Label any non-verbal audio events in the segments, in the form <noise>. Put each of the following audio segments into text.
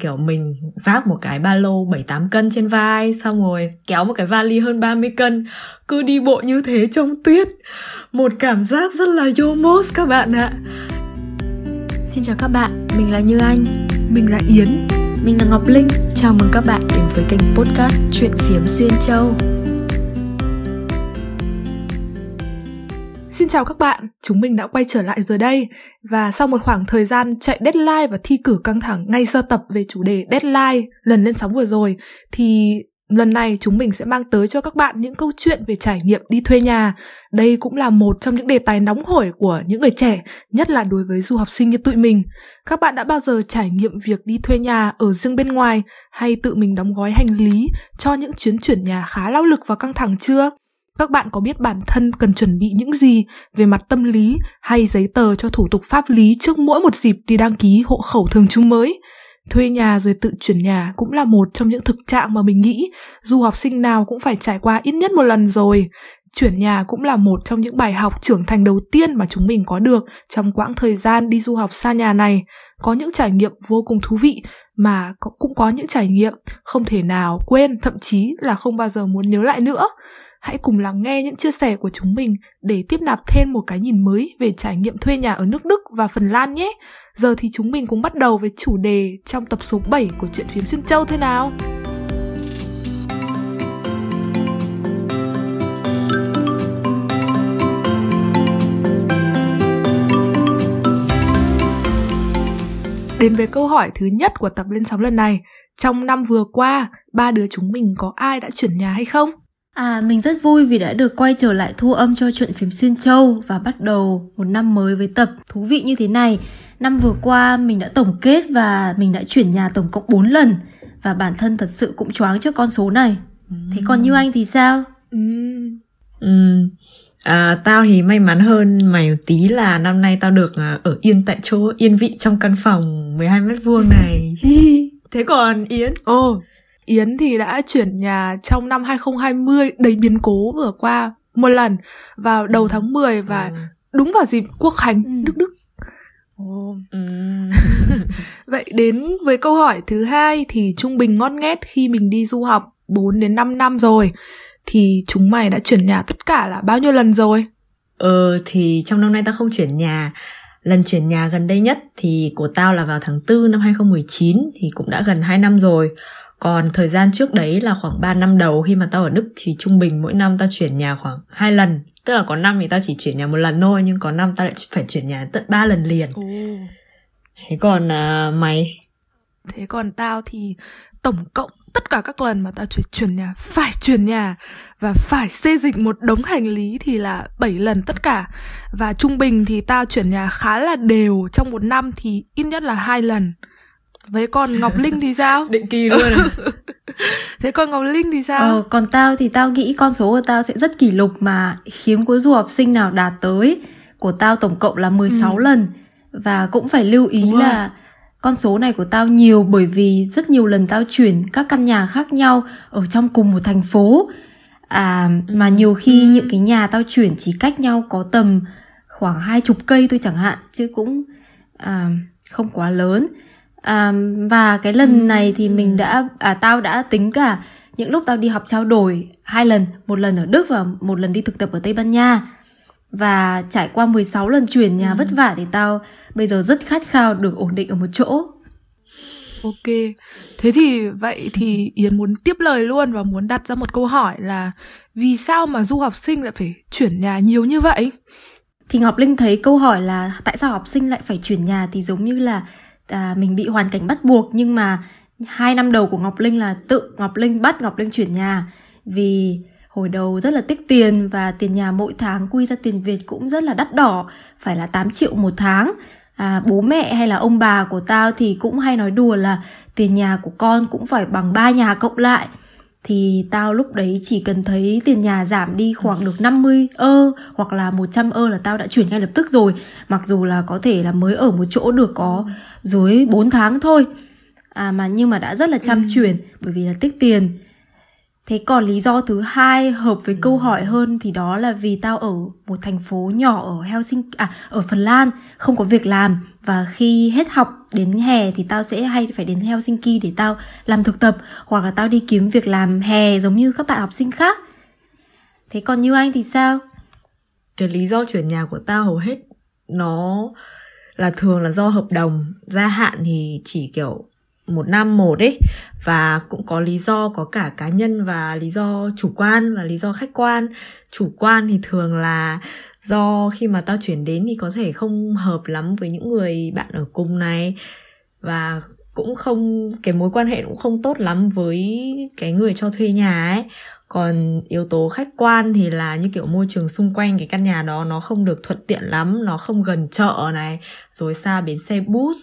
kiểu mình vác một cái ba lô 7-8 cân trên vai xong rồi kéo một cái vali hơn 30 cân. Cứ đi bộ như thế trong tuyết. Một cảm giác rất là yomos các bạn ạ. Xin chào các bạn, mình là Như Anh. Mình là Yến. Mình là Ngọc Linh. Chào mừng các bạn đến với kênh podcast Chuyện Phiếm Xuyên Châu Xin chào các bạn, chúng mình đã quay trở lại rồi đây và sau một khoảng thời gian chạy deadline và thi cử căng thẳng ngay sơ tập về chủ đề deadline lần lên sóng vừa rồi thì lần này chúng mình sẽ mang tới cho các bạn những câu chuyện về trải nghiệm đi thuê nhà. Đây cũng là một trong những đề tài nóng hổi của những người trẻ, nhất là đối với du học sinh như tụi mình. Các bạn đã bao giờ trải nghiệm việc đi thuê nhà ở riêng bên ngoài hay tự mình đóng gói hành lý cho những chuyến chuyển nhà khá lao lực và căng thẳng chưa? Các bạn có biết bản thân cần chuẩn bị những gì về mặt tâm lý hay giấy tờ cho thủ tục pháp lý trước mỗi một dịp đi đăng ký hộ khẩu thường trú mới? Thuê nhà rồi tự chuyển nhà cũng là một trong những thực trạng mà mình nghĩ du học sinh nào cũng phải trải qua ít nhất một lần rồi. Chuyển nhà cũng là một trong những bài học trưởng thành đầu tiên mà chúng mình có được trong quãng thời gian đi du học xa nhà này. Có những trải nghiệm vô cùng thú vị mà cũng có những trải nghiệm không thể nào quên, thậm chí là không bao giờ muốn nhớ lại nữa hãy cùng lắng nghe những chia sẻ của chúng mình để tiếp nạp thêm một cái nhìn mới về trải nghiệm thuê nhà ở nước Đức và Phần Lan nhé. Giờ thì chúng mình cũng bắt đầu với chủ đề trong tập số 7 của chuyện phím xuyên châu thế nào. Đến với câu hỏi thứ nhất của tập lên sóng lần này, trong năm vừa qua, ba đứa chúng mình có ai đã chuyển nhà hay không? À, mình rất vui vì đã được quay trở lại thu âm cho chuyện phim Xuyên Châu và bắt đầu một năm mới với tập thú vị như thế này. Năm vừa qua mình đã tổng kết và mình đã chuyển nhà tổng cộng 4 lần và bản thân thật sự cũng choáng trước con số này. Ừ. Thế còn như anh thì sao? Ừ. Ừ. À, tao thì may mắn hơn mày một tí là năm nay tao được à, ở yên tại chỗ yên vị trong căn phòng 12 mét vuông này. <laughs> Thế còn Yến? Ồ, oh, Yến thì đã chuyển nhà trong năm 2020 đầy biến cố vừa qua một lần vào đầu tháng 10 và ừ. đúng vào dịp quốc khánh ừ. Đức Đức. Oh. Ừ. <laughs> Vậy đến với câu hỏi thứ hai thì trung bình ngon nghét khi mình đi du học 4 đến 5 năm rồi thì chúng mày đã chuyển nhà tất cả là bao nhiêu lần rồi? Ờ thì trong năm nay tao không chuyển nhà Lần chuyển nhà gần đây nhất thì của tao là vào tháng 4 năm 2019 thì cũng đã gần 2 năm rồi. Còn thời gian trước đấy là khoảng 3 năm đầu khi mà tao ở Đức thì trung bình mỗi năm tao chuyển nhà khoảng hai lần. Tức là có năm thì tao chỉ chuyển nhà một lần thôi nhưng có năm tao lại phải chuyển nhà tận 3 lần liền. Ừ. Thế còn uh, mày? Thế còn tao thì tổng cộng tất cả các lần mà tao chuyển chuyển nhà phải chuyển nhà và phải xây dựng một đống hành lý thì là 7 lần tất cả và trung bình thì tao chuyển nhà khá là đều trong một năm thì ít nhất là hai lần Vậy còn Ngọc Linh thì sao? Định kỳ luôn à? <laughs> Thế còn Ngọc Linh thì sao? Ờ, còn tao thì tao nghĩ con số của tao sẽ rất kỷ lục mà hiếm có du học sinh nào đạt tới. Của tao tổng cộng là 16 ừ. lần. Và cũng phải lưu ý wow. là con số này của tao nhiều bởi vì rất nhiều lần tao chuyển các căn nhà khác nhau ở trong cùng một thành phố. À, mà nhiều khi ừ. những cái nhà tao chuyển chỉ cách nhau có tầm khoảng hai chục cây thôi chẳng hạn chứ cũng à, không quá lớn à, và cái lần này thì mình đã à tao đã tính cả những lúc tao đi học trao đổi hai lần một lần ở Đức và một lần đi thực tập ở Tây Ban Nha và trải qua 16 lần chuyển nhà ừ. vất vả thì tao bây giờ rất khát khao được ổn định ở một chỗ Ok, thế thì vậy thì Yến muốn tiếp lời luôn và muốn đặt ra một câu hỏi là vì sao mà du học sinh lại phải chuyển nhà nhiều như vậy? Thì Ngọc Linh thấy câu hỏi là tại sao học sinh lại phải chuyển nhà thì giống như là à, mình bị hoàn cảnh bắt buộc nhưng mà hai năm đầu của Ngọc Linh là tự Ngọc Linh bắt Ngọc Linh chuyển nhà. Vì hồi đầu rất là tích tiền và tiền nhà mỗi tháng quy ra tiền Việt cũng rất là đắt đỏ phải là 8 triệu một tháng. À, bố mẹ hay là ông bà của tao thì cũng hay nói đùa là tiền nhà của con cũng phải bằng ba nhà cộng lại. Thì tao lúc đấy chỉ cần thấy tiền nhà giảm đi khoảng được 50 ơ hoặc là 100 ơ là tao đã chuyển ngay lập tức rồi. Mặc dù là có thể là mới ở một chỗ được có dưới 4 tháng thôi à mà nhưng mà đã rất là chăm ừ. chuyển bởi vì là tích tiền Thế còn lý do thứ hai hợp với câu hỏi hơn thì đó là vì tao ở một thành phố nhỏ ở Helsinki à ở Phần Lan không có việc làm và khi hết học đến hè thì tao sẽ hay phải đến Helsinki để tao làm thực tập hoặc là tao đi kiếm việc làm hè giống như các bạn học sinh khác. Thế còn như anh thì sao? Cái lý do chuyển nhà của tao hầu hết nó là thường là do hợp đồng gia hạn thì chỉ kiểu một năm một ấy. Và cũng có lý do, có cả cá nhân và lý do chủ quan và lý do khách quan. Chủ quan thì thường là do khi mà tao chuyển đến thì có thể không hợp lắm với những người bạn ở cùng này. Và cũng không, cái mối quan hệ cũng không tốt lắm với cái người cho thuê nhà ấy còn yếu tố khách quan thì là như kiểu môi trường xung quanh cái căn nhà đó nó không được thuận tiện lắm nó không gần chợ này rồi xa bến xe bus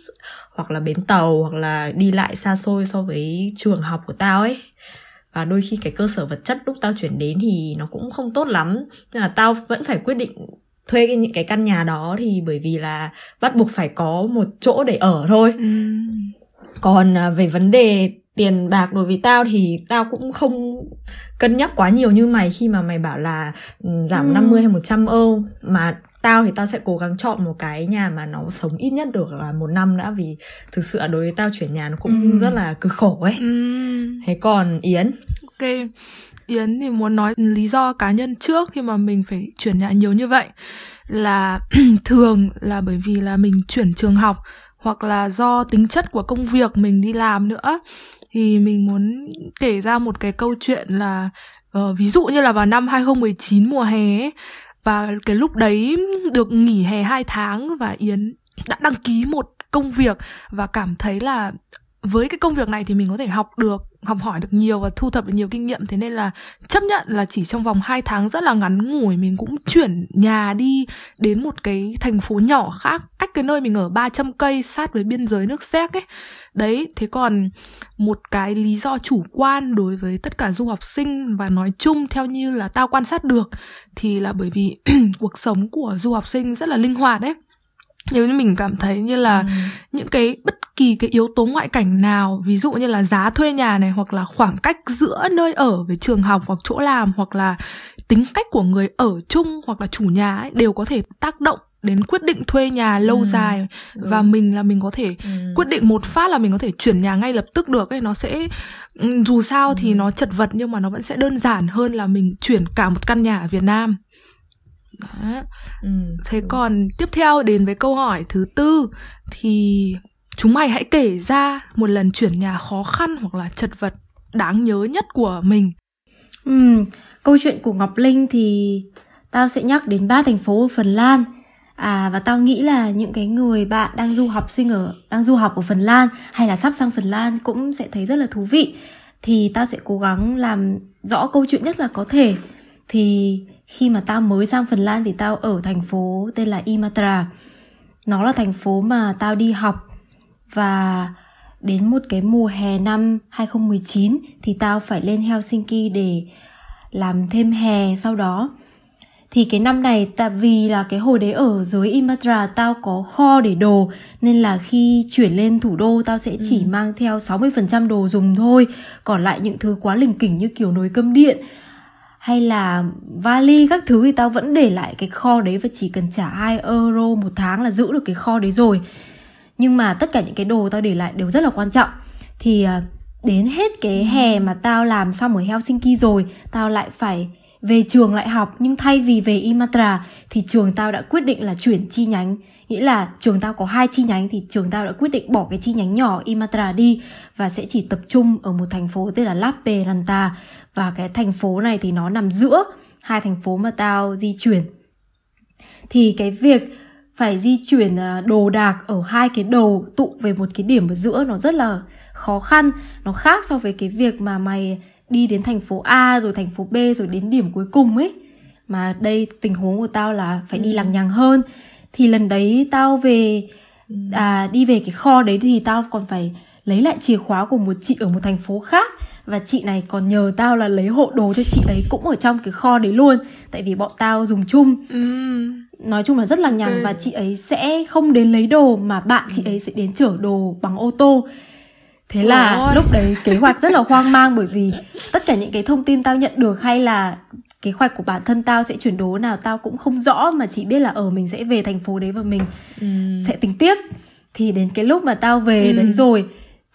hoặc là bến tàu hoặc là đi lại xa xôi so với trường học của tao ấy. Và đôi khi cái cơ sở vật chất lúc tao chuyển đến thì nó cũng không tốt lắm. Nên là tao vẫn phải quyết định thuê những cái căn nhà đó thì bởi vì là bắt buộc phải có một chỗ để ở thôi. Ừ. còn à, về vấn đề tiền bạc đối với tao thì tao cũng không cân nhắc quá nhiều như mày khi mà mày bảo là ừ, giảm ừ. 50 hay 100 euro mà tao thì tao sẽ cố gắng chọn một cái nhà mà nó sống ít nhất được là một năm đã vì thực sự đối với tao chuyển nhà nó cũng ừ. rất là cực khổ ấy ừ. thế còn yến ok yến thì muốn nói lý do cá nhân trước khi mà mình phải chuyển nhà nhiều như vậy là <clears throat> thường là bởi vì là mình chuyển trường học hoặc là do tính chất của công việc mình đi làm nữa thì mình muốn kể ra một cái câu chuyện là uh, ví dụ như là vào năm 2019 mùa hè ấy, và cái lúc đấy được nghỉ hè 2 tháng và Yến đã đăng ký một công việc và cảm thấy là với cái công việc này thì mình có thể học được học hỏi được nhiều và thu thập được nhiều kinh nghiệm. Thế nên là chấp nhận là chỉ trong vòng 2 tháng rất là ngắn ngủi mình cũng chuyển nhà đi đến một cái thành phố nhỏ khác cách cái nơi mình ở 300 cây sát với biên giới nước Séc ấy. Đấy thế còn một cái lý do chủ quan đối với tất cả du học sinh và nói chung theo như là tao quan sát được thì là bởi vì <clears throat> cuộc sống của du học sinh rất là linh hoạt đấy. Nếu như mình cảm thấy như là ừ. những cái bất kỳ cái yếu tố ngoại cảnh nào ví dụ như là giá thuê nhà này hoặc là khoảng cách giữa nơi ở với trường học hoặc chỗ làm hoặc là tính cách của người ở chung hoặc là chủ nhà ấy, đều có thể tác động đến quyết định thuê nhà lâu ừ, dài đúng. và mình là mình có thể ừ. quyết định một phát là mình có thể chuyển nhà ngay lập tức được ấy nó sẽ ừ, dù sao ừ. thì nó chật vật nhưng mà nó vẫn sẽ đơn giản hơn là mình chuyển cả một căn nhà ở Việt Nam đó. Ừ, thế đúng. còn tiếp theo đến với câu hỏi thứ tư thì chúng mày hãy kể ra một lần chuyển nhà khó khăn hoặc là chật vật đáng nhớ nhất của mình. Ừ, câu chuyện của ngọc linh thì tao sẽ nhắc đến ba thành phố ở phần lan. À và tao nghĩ là những cái người bạn đang du học sinh ở đang du học ở phần lan hay là sắp sang phần lan cũng sẽ thấy rất là thú vị. Thì tao sẽ cố gắng làm rõ câu chuyện nhất là có thể. Thì khi mà tao mới sang Phần Lan thì tao ở thành phố tên là Imatra. Nó là thành phố mà tao đi học và đến một cái mùa hè năm 2019 thì tao phải lên Helsinki để làm thêm hè sau đó. Thì cái năm này tại vì là cái hồi đấy ở dưới Imatra tao có kho để đồ nên là khi chuyển lên thủ đô tao sẽ chỉ ừ. mang theo 60% đồ dùng thôi, còn lại những thứ quá lình kỉnh như kiểu nồi cơm điện hay là vali các thứ thì tao vẫn để lại cái kho đấy và chỉ cần trả 2 euro một tháng là giữ được cái kho đấy rồi nhưng mà tất cả những cái đồ tao để lại đều rất là quan trọng. Thì à, đến hết cái hè mà tao làm xong ở Helsinki rồi tao lại phải về trường lại học. Nhưng thay vì về Imatra thì trường tao đã quyết định là chuyển chi nhánh. Nghĩa là trường tao có hai chi nhánh thì trường tao đã quyết định bỏ cái chi nhánh nhỏ Imatra đi và sẽ chỉ tập trung ở một thành phố tên là Lappeenranta. Và cái thành phố này thì nó nằm giữa hai thành phố mà tao di chuyển. Thì cái việc phải di chuyển à, đồ đạc ở hai cái đầu tụ về một cái điểm ở giữa nó rất là khó khăn nó khác so với cái việc mà mày đi đến thành phố A rồi thành phố B rồi đến điểm cuối cùng ấy mà đây tình huống của tao là phải đi ừ. lằng nhằng hơn thì lần đấy tao về ừ. à, đi về cái kho đấy thì tao còn phải lấy lại chìa khóa của một chị ở một thành phố khác và chị này còn nhờ tao là lấy hộ đồ cho chị ấy cũng ở trong cái kho đấy luôn tại vì bọn tao dùng chung ừ. Nói chung là rất là nhằng okay. và chị ấy sẽ không đến lấy đồ mà bạn chị ấy sẽ đến chở đồ bằng ô tô. Thế là Ôi. lúc đấy kế hoạch rất là hoang mang bởi vì tất cả những cái thông tin tao nhận được hay là kế hoạch của bản thân tao sẽ chuyển đổi nào tao cũng không rõ mà chỉ biết là ở mình sẽ về thành phố đấy và mình sẽ tính tiếp. Thì đến cái lúc mà tao về đấy rồi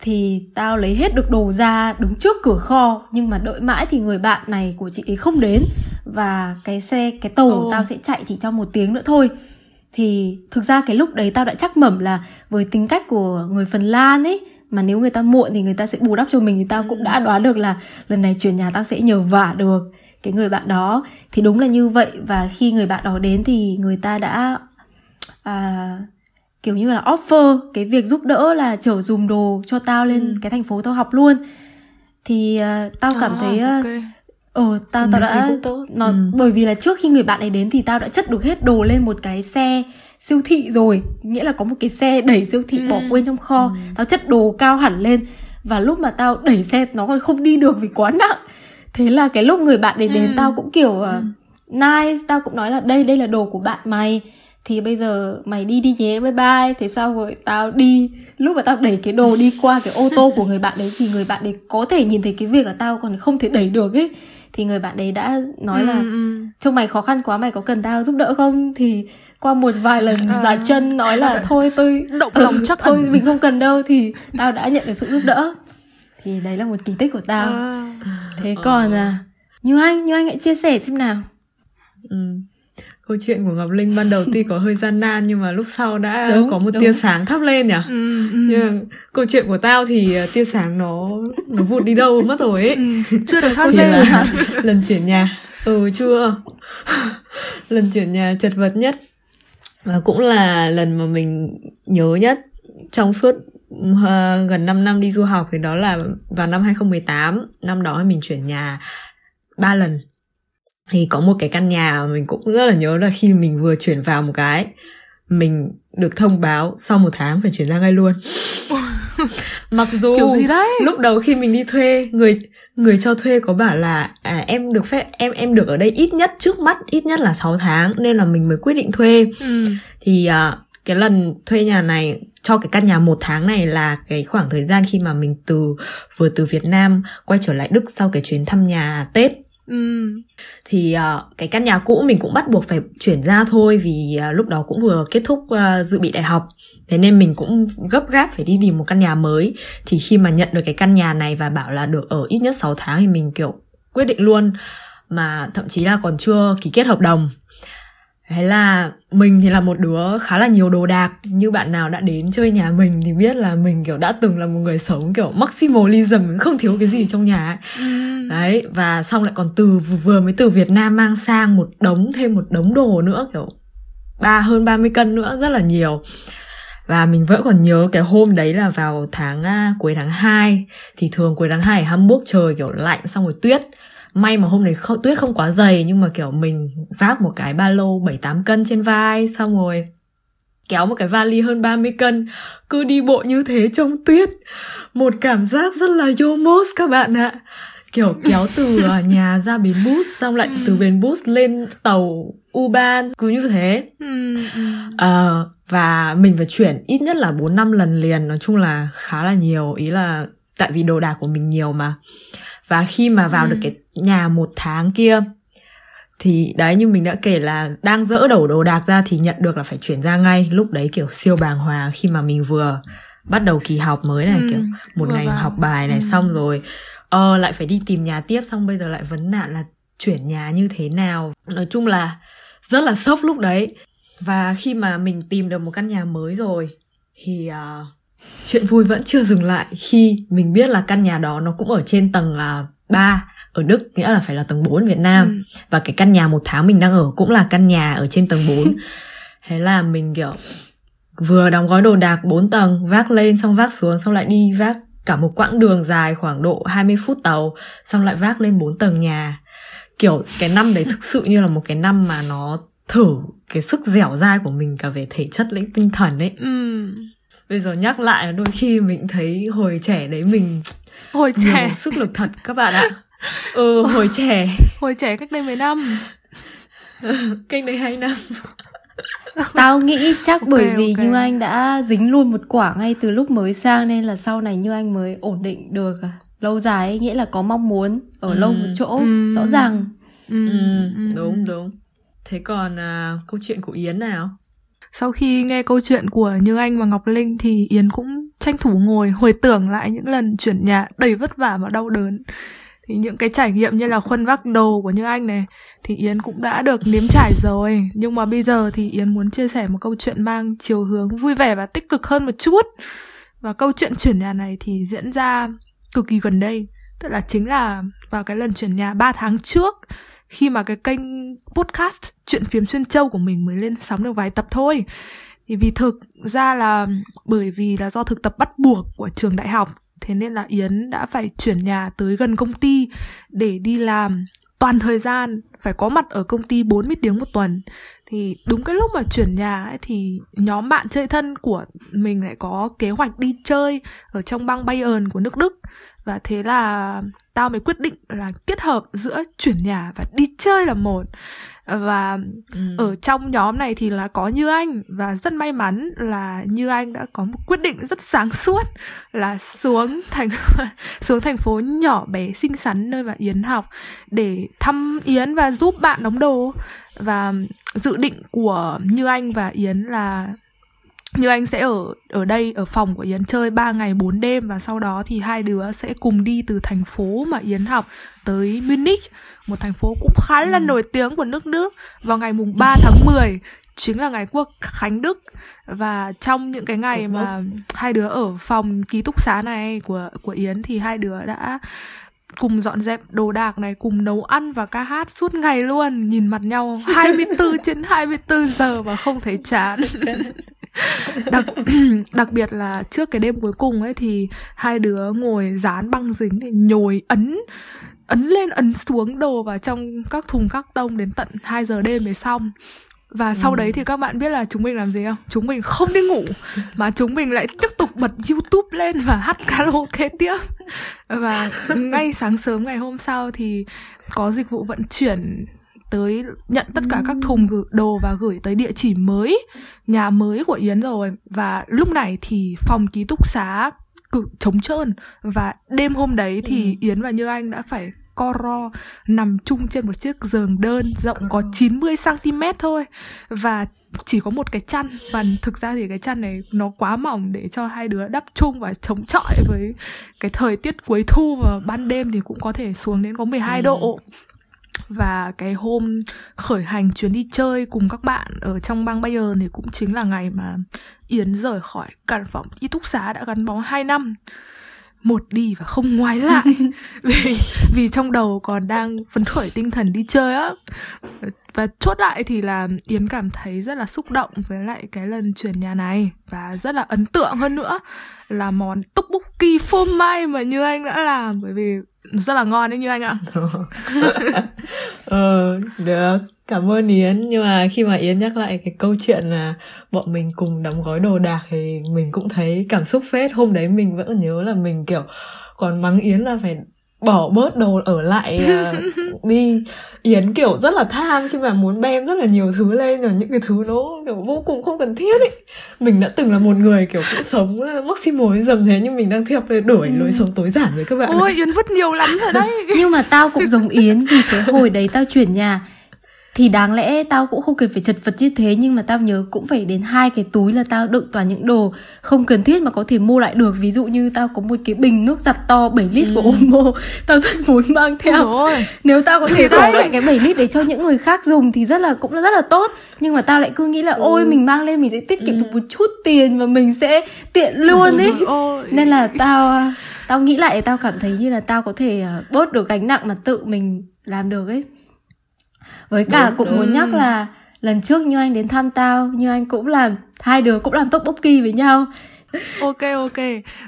thì tao lấy hết được đồ ra đứng trước cửa kho nhưng mà đợi mãi thì người bạn này của chị ấy không đến và cái xe cái tàu Ồ. tao sẽ chạy chỉ trong một tiếng nữa thôi. Thì thực ra cái lúc đấy tao đã chắc mẩm là với tính cách của người Phần Lan ấy mà nếu người ta muộn thì người ta sẽ bù đắp cho mình. Thì tao cũng đã đoán được là lần này chuyển nhà tao sẽ nhờ vả được cái người bạn đó. Thì đúng là như vậy. Và khi người bạn đó đến thì người ta đã à, kiểu như là offer cái việc giúp đỡ là chở dùm đồ cho tao lên cái thành phố tao học luôn. Thì à, tao cảm À, thấy ok. Ờ tao tao Ừ, đã nó Ừ. bởi vì là trước khi người bạn ấy đến thì tao đã chất được hết đồ lên một cái xe siêu thị rồi. Nghĩa là có một cái xe đẩy siêu thị bỏ quên trong kho. Tao chất đồ cao hẳn lên. Và lúc mà tao đẩy xe nó còn không đi được vì quá nặng. Thế là cái lúc người bạn ấy đến tao cũng kiểu uh, nice tao cũng nói là đây đây là đồ của bạn mày thì bây giờ mày đi đi nhé bye bye. Thế sau rồi tao đi. Lúc mà tao đẩy cái đồ đi qua cái ô tô của người bạn đấy thì người bạn đấy có thể nhìn thấy cái việc là tao còn không thể đẩy được ấy. Thì người bạn đấy đã nói là trông mày khó khăn quá mày có cần tao giúp đỡ không? Thì qua một vài lần giả chân nói là <laughs> thôi tôi Động ừ, lòng chắc thôi ẩn. mình không cần đâu. Thì tao đã nhận được sự giúp đỡ. Thì đấy là một kỳ tích của tao. À. thế còn à như anh như anh hãy chia sẻ xem nào. Ừ. Câu chuyện của Ngọc Linh ban đầu tuy <laughs> có hơi gian nan nhưng mà lúc sau đã Đúng, có một đúng. tia sáng thắp lên nhỉ. Ừ, ừ. Nhưng câu chuyện của tao thì ờ, tia sáng nó nó vụt đi đâu mất rồi ấy. Ừ, chưa được Thì dê là <laughs> lần chuyển nhà. Ừ chưa. <laughs> lần chuyển nhà chật vật nhất và cũng là lần mà mình nhớ nhất trong suốt ờ, gần 5 năm đi du học thì đó là vào năm 2018 năm đó mình chuyển nhà ba lần thì có một cái căn nhà mình cũng rất là nhớ là khi mình vừa chuyển vào một cái mình được thông báo sau một tháng phải chuyển ra ngay luôn <laughs> mặc dù Kiểu gì đấy? lúc đầu khi mình đi thuê người người cho thuê có bảo là à, em được phép em em được ở đây ít nhất trước mắt ít nhất là 6 tháng nên là mình mới quyết định thuê Ừ. thì à, cái lần thuê nhà này cho cái căn nhà một tháng này là cái khoảng thời gian khi mà mình từ vừa từ Việt Nam quay trở lại Đức sau cái chuyến thăm nhà Tết Ừ. thì uh, cái căn nhà cũ mình cũng bắt buộc phải chuyển ra thôi vì uh, lúc đó cũng vừa kết thúc uh, dự bị đại học. Thế nên mình cũng gấp gáp phải đi tìm một căn nhà mới. Thì khi mà nhận được cái căn nhà này và bảo là được ở ít nhất 6 tháng thì mình kiểu quyết định luôn. Mà thậm chí là còn chưa ký kết hợp đồng. Thế là mình thì là một đứa khá là nhiều đồ đạc Như bạn nào đã đến chơi nhà mình thì biết là mình kiểu đã từng là một người sống kiểu maximalism Không thiếu cái gì trong nhà ấy. Đấy, và xong lại còn từ vừa mới từ Việt Nam mang sang một đống thêm một đống đồ nữa kiểu ba hơn 30 cân nữa rất là nhiều. Và mình vẫn còn nhớ cái hôm đấy là vào tháng à, cuối tháng 2 thì thường cuối tháng 2 ở Hamburg trời kiểu lạnh xong rồi tuyết. May mà hôm đấy không, tuyết không quá dày nhưng mà kiểu mình vác một cái ba lô 7 8 cân trên vai xong rồi kéo một cái vali hơn 30 cân. Cứ đi bộ như thế trong tuyết một cảm giác rất là yomos các bạn ạ. Kiểu kéo từ à, nhà ra bến bus xong lại từ bến bus lên tàu U-Bahn cứ như thế. Ờ, và mình phải chuyển ít nhất là 4 năm lần liền nói chung là khá là nhiều. Ý là tại vì đồ đạc của mình nhiều mà và khi mà vào được cái nhà một tháng kia thì đấy như mình đã kể là đang dỡ đầu đồ đạc ra thì nhận được là phải chuyển ra ngay. Lúc đấy kiểu siêu bàng hoàng khi mà mình vừa bắt đầu kỳ học mới này Ừ, kiểu một ngày vào. học bài này xong rồi ờ lại phải đi tìm nhà tiếp. Xong bây giờ lại vấn nạn là chuyển nhà như thế nào. Nói chung là rất là sốc lúc đấy. Và khi mà mình tìm được một căn nhà mới rồi thì à, chuyện vui vẫn chưa dừng lại khi mình biết là căn nhà đó nó cũng ở trên tầng uh, 3 ở Đức nghĩa là phải là tầng 4 Việt Nam Ừ. và cái căn nhà một tháng mình đang ở cũng là căn nhà ở trên tầng 4 <laughs> thế là mình kiểu vừa đóng gói đồ đạc 4 tầng vác lên xong vác xuống xong lại đi vác cả một quãng đường dài khoảng độ 20 phút tàu xong lại vác lên 4 tầng nhà kiểu cái năm đấy thực sự như là một cái năm mà nó thử cái sức dẻo dai của mình cả về thể chất lẫn tinh thần ấy Ừ. bây giờ nhắc lại đôi khi mình thấy hồi trẻ đấy mình <tsk> Hồi nhiều trẻ, sức lực thật các bạn ạ ừ hồi trẻ hồi trẻ cách đây mấy năm. <laughs> cách đây hai năm <laughs> Tao nghĩ chắc bởi Ok, vì ok. Như Anh đã dính luôn một quả ngay từ lúc mới sang nên là sau này Như Anh mới ổn định được à. lâu dài ấy, nghĩa là có mong muốn ở lâu một chỗ Ừ. rõ ràng. Ừ, ừ, ừ, đúng đúng thế còn à, câu chuyện của yến nào sau khi nghe câu chuyện của Như Anh và Ngọc Linh thì Yến cũng tranh thủ ngồi, hồi tưởng lại những lần chuyển nhà đầy vất vả và đau đớn. Thì những cái trải nghiệm như là khuân vác đồ của Như Anh này thì Yến cũng đã được nếm trải rồi. Nhưng mà bây giờ thì Yến muốn chia sẻ một câu chuyện mang chiều hướng vui vẻ và tích cực hơn một chút. Và câu chuyện chuyển nhà này thì diễn ra cực kỳ gần đây. Tức là chính là vào cái lần chuyển nhà 3 tháng trước khi mà cái kênh podcast, chuyện phiếm xuyên châu của mình mới lên sóng được vài tập thôi. Thì vì thực ra là, bởi vì là do thực tập bắt buộc của trường đại học, thế nên là yến đã phải chuyển nhà tới gần công ty để đi làm. Toàn thời gian phải có mặt ở công ty 40 tiếng một tuần. Thì đúng cái lúc mà chuyển nhà ấy, thì nhóm bạn chơi thân của mình lại có kế hoạch đi chơi ở trong bang Bayern của nước Đức. Và thế là tao mới quyết định là kết hợp giữa chuyển nhà và đi chơi là một. Và ừ. ở trong nhóm này thì là có Như Anh. Và rất may mắn là Như Anh đã có một quyết định rất sáng suốt là xuống thành <laughs> xuống thành phố nhỏ bé xinh xắn nơi mà Yến học để thăm Yến và giúp bạn đóng đồ. Và dự định của Như Anh và Yến là như anh sẽ ở ở đây ở phòng của Yến chơi 3 ngày 4 đêm và sau đó thì hai đứa sẽ cùng đi từ thành phố mà Yến học tới Munich, một thành phố cũng khá là nổi tiếng của nước Đức vào ngày mùng 3 tháng 10 chính là ngày quốc khánh Đức. Và trong những cái ngày mà hai đứa ở phòng ký túc xá này của của Yến thì hai đứa đã cùng dọn dẹp đồ đạc này, cùng nấu ăn và ca hát suốt ngày luôn, nhìn mặt nhau <laughs> 24 trên 24 giờ và không thấy chán. <laughs> đặc <clears throat> đặc biệt là trước cái đêm cuối cùng ấy thì hai đứa ngồi dán băng dính để nhồi ấn ấn lên ấn xuống đồ vào trong các thùng các tông đến tận 2 giờ đêm mới xong và sau đấy thì các bạn biết là chúng mình làm gì không? Chúng mình không đi ngủ mà chúng mình lại tiếp tục bật YouTube lên và hát karaoke tiếp. Và ngay sáng sớm ngày hôm sau thì có dịch vụ vận chuyển tới nhận tất cả các thùng đồ và gửi tới địa chỉ mới, nhà mới của Yến rồi. Và lúc này thì phòng ký túc xá cực trống trơn. Và đêm hôm đấy thì Yến và Như Anh đã phải co ro nằm chung trên một chiếc giường đơn rộng có 90 cm thôi. Và chỉ có một cái chăn. Và thực ra thì cái chăn này nó quá mỏng để cho hai đứa đắp chung và chống chọi với cái thời tiết cuối thu. Và ban đêm thì cũng có thể xuống đến có 12 độ và cái hôm khởi hành chuyến đi chơi cùng các bạn ở trong bang Bayern thì cũng chính là ngày mà Yến rời khỏi căn phòng ký túc xá đã gắn bó 2 năm. Một đi và không ngoái <laughs> lại. Vì vì trong đầu còn đang phấn khởi tinh thần đi chơi á. Và chốt lại thì là Yến cảm thấy rất là xúc động với lại cái lần chuyển nhà này và rất là ấn tượng hơn nữa là món tteokbokki phô mai mà như anh đã làm. Bởi vì rất là ngon đấy như anh ạ. <laughs> Ờ được. Cảm ơn yến. Nhưng mà khi mà yến nhắc lại cái câu chuyện là bọn mình cùng đóng gói đồ đạc thì mình cũng thấy cảm xúc phết. Hôm đấy mình vẫn nhớ là mình kiểu còn mắng yến là phải bỏ bớt đồ ở lại à, <laughs> đi. Yến kiểu rất là tham khi mà muốn bem rất là nhiều thứ lên rồi những cái thứ nó kiểu vô cùng không cần thiết ấy. Mình đã từng là một người kiểu cũng sống maximalism thế nhưng mình đang theo đuổi lối sống tối giản rồi các bạn ôi Yến vứt nhiều lắm rồi đấy. Nhưng mà tao cũng giống Yến vì cái hồi đấy tao chuyển nhà thì đáng lẽ tao cũng không cần phải chật vật như thế nhưng mà tao nhớ cũng phải đến hai cái túi là tao đựng toàn những đồ không cần thiết mà có thể mua lại được. Ví dụ như tao có một cái bình nước giặt to 7 lít của Omo <laughs> tao rất muốn mang theo. Nếu tao có thể bỏ lại cái 7 lít để cho những người khác dùng thì rất là cũng rất là tốt. Nhưng mà tao lại cứ nghĩ là ôi mình mang lên mình sẽ tiết kiệm được một chút tiền và mình sẽ tiện luôn ấy ôi. nên là tao tao nghĩ lại tao cảm thấy như là tao có thể à, bớt được gánh nặng mà tự mình làm được ấy với cả Đúng, cũng đúng. muốn nhắc là lần trước như anh đến thăm tao như anh cũng làm hai đứa cũng làm tteokbokki với nhau. Ok ok.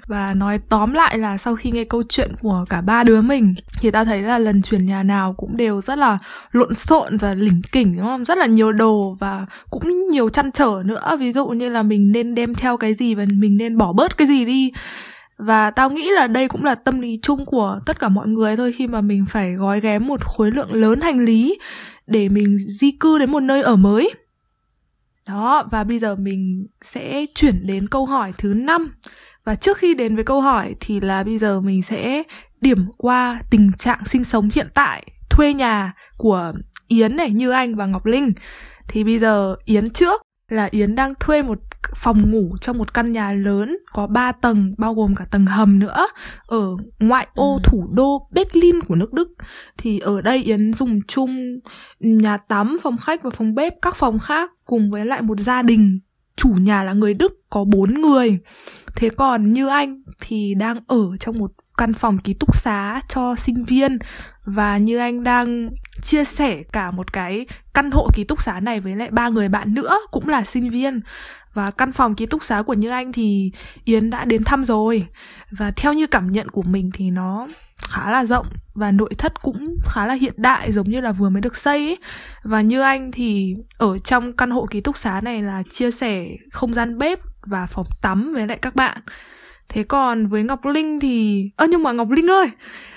Và nói tóm lại là sau khi nghe câu chuyện của cả ba đứa mình Thì tao thấy là lần chuyển nhà nào cũng đều rất là lộn xộn và lỉnh kỉnh đúng không? Rất là nhiều đồ và cũng nhiều chăn trở nữa. Ví dụ như là mình nên đem theo cái gì và mình nên bỏ bớt cái gì đi. Và tao nghĩ là đây cũng là tâm lý chung của tất cả mọi người thôi khi mà mình phải gói ghém một khối lượng lớn hành lý để mình di cư đến một nơi ở mới. đó và bây giờ mình sẽ chuyển đến câu hỏi thứ năm và trước khi đến với câu hỏi thì là bây giờ mình sẽ điểm qua tình trạng sinh sống hiện tại thuê nhà của Yến này, Như Anh và Ngọc Linh. Thì bây giờ Yến trước là Yến đang thuê một phòng ngủ trong một căn nhà lớn có 3 tầng bao gồm cả tầng hầm nữa ở ngoại ô ừ. thủ đô Berlin của nước Đức. Thì ở đây Yến dùng chung nhà tắm, phòng khách và phòng bếp các phòng khác cùng với lại một gia đình chủ nhà là người Đức có bốn người. Thế còn như anh thì đang ở trong một căn phòng ký túc xá cho sinh viên. Và như anh đang chia sẻ cả một cái căn hộ ký túc xá này với lại ba người bạn nữa cũng là sinh viên. Và căn phòng ký túc xá của Như Anh thì Yến đã đến thăm rồi. Và theo như cảm nhận của mình thì nó khá là rộng và nội thất cũng khá là hiện đại giống như là vừa mới được xây ấy. và như anh thì ở trong căn hộ ký túc xá này là chia sẻ không gian bếp và phòng tắm với lại các bạn thế còn với ngọc linh thì ơ nhưng mà ngọc linh ơi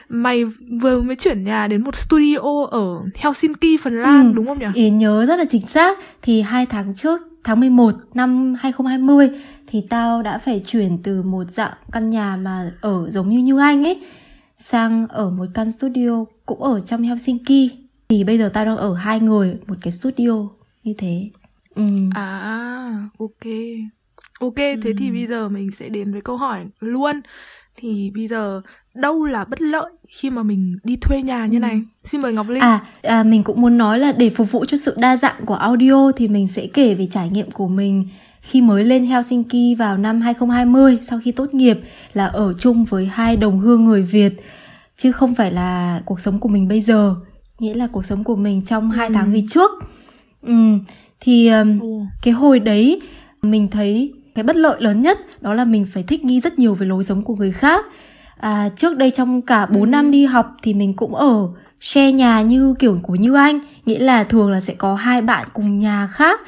mày vừa mới chuyển nhà đến một studio ở Helsinki, Phần Lan ừ, đúng không nhỉ? Yến nhớ rất là chính xác thì hai tháng trước tháng 11 năm 2020 thì tao đã phải chuyển từ một dạng căn nhà mà ở giống như Như Anh ấy sang ở một căn studio cũng ở trong Helsinki thì bây giờ tao đang ở hai người một cái studio như thế ừ. à ok ok ừ. thế thì bây giờ mình sẽ đến với câu hỏi luôn thì bây giờ đâu là bất lợi khi mà mình đi thuê nhà như ừ. này xin mời ngọc linh à, à mình cũng muốn nói là để phục vụ cho sự đa dạng của audio thì mình sẽ kể về trải nghiệm của mình khi mới lên Helsinki vào năm 2020 sau khi tốt nghiệp là ở chung với hai đồng hương người Việt chứ không phải là cuộc sống của mình bây giờ nghĩa là cuộc sống của mình trong hai ừ. tháng về trước ừ, thì um, ừ. cái hồi đấy mình thấy cái bất lợi lớn nhất đó là mình phải thích nghi rất nhiều về lối sống của người khác. À, trước đây trong cả 4 ừ. năm đi học thì mình cũng ở share nhà như kiểu của như anh nghĩa là thường là sẽ có hai bạn cùng nhà khác.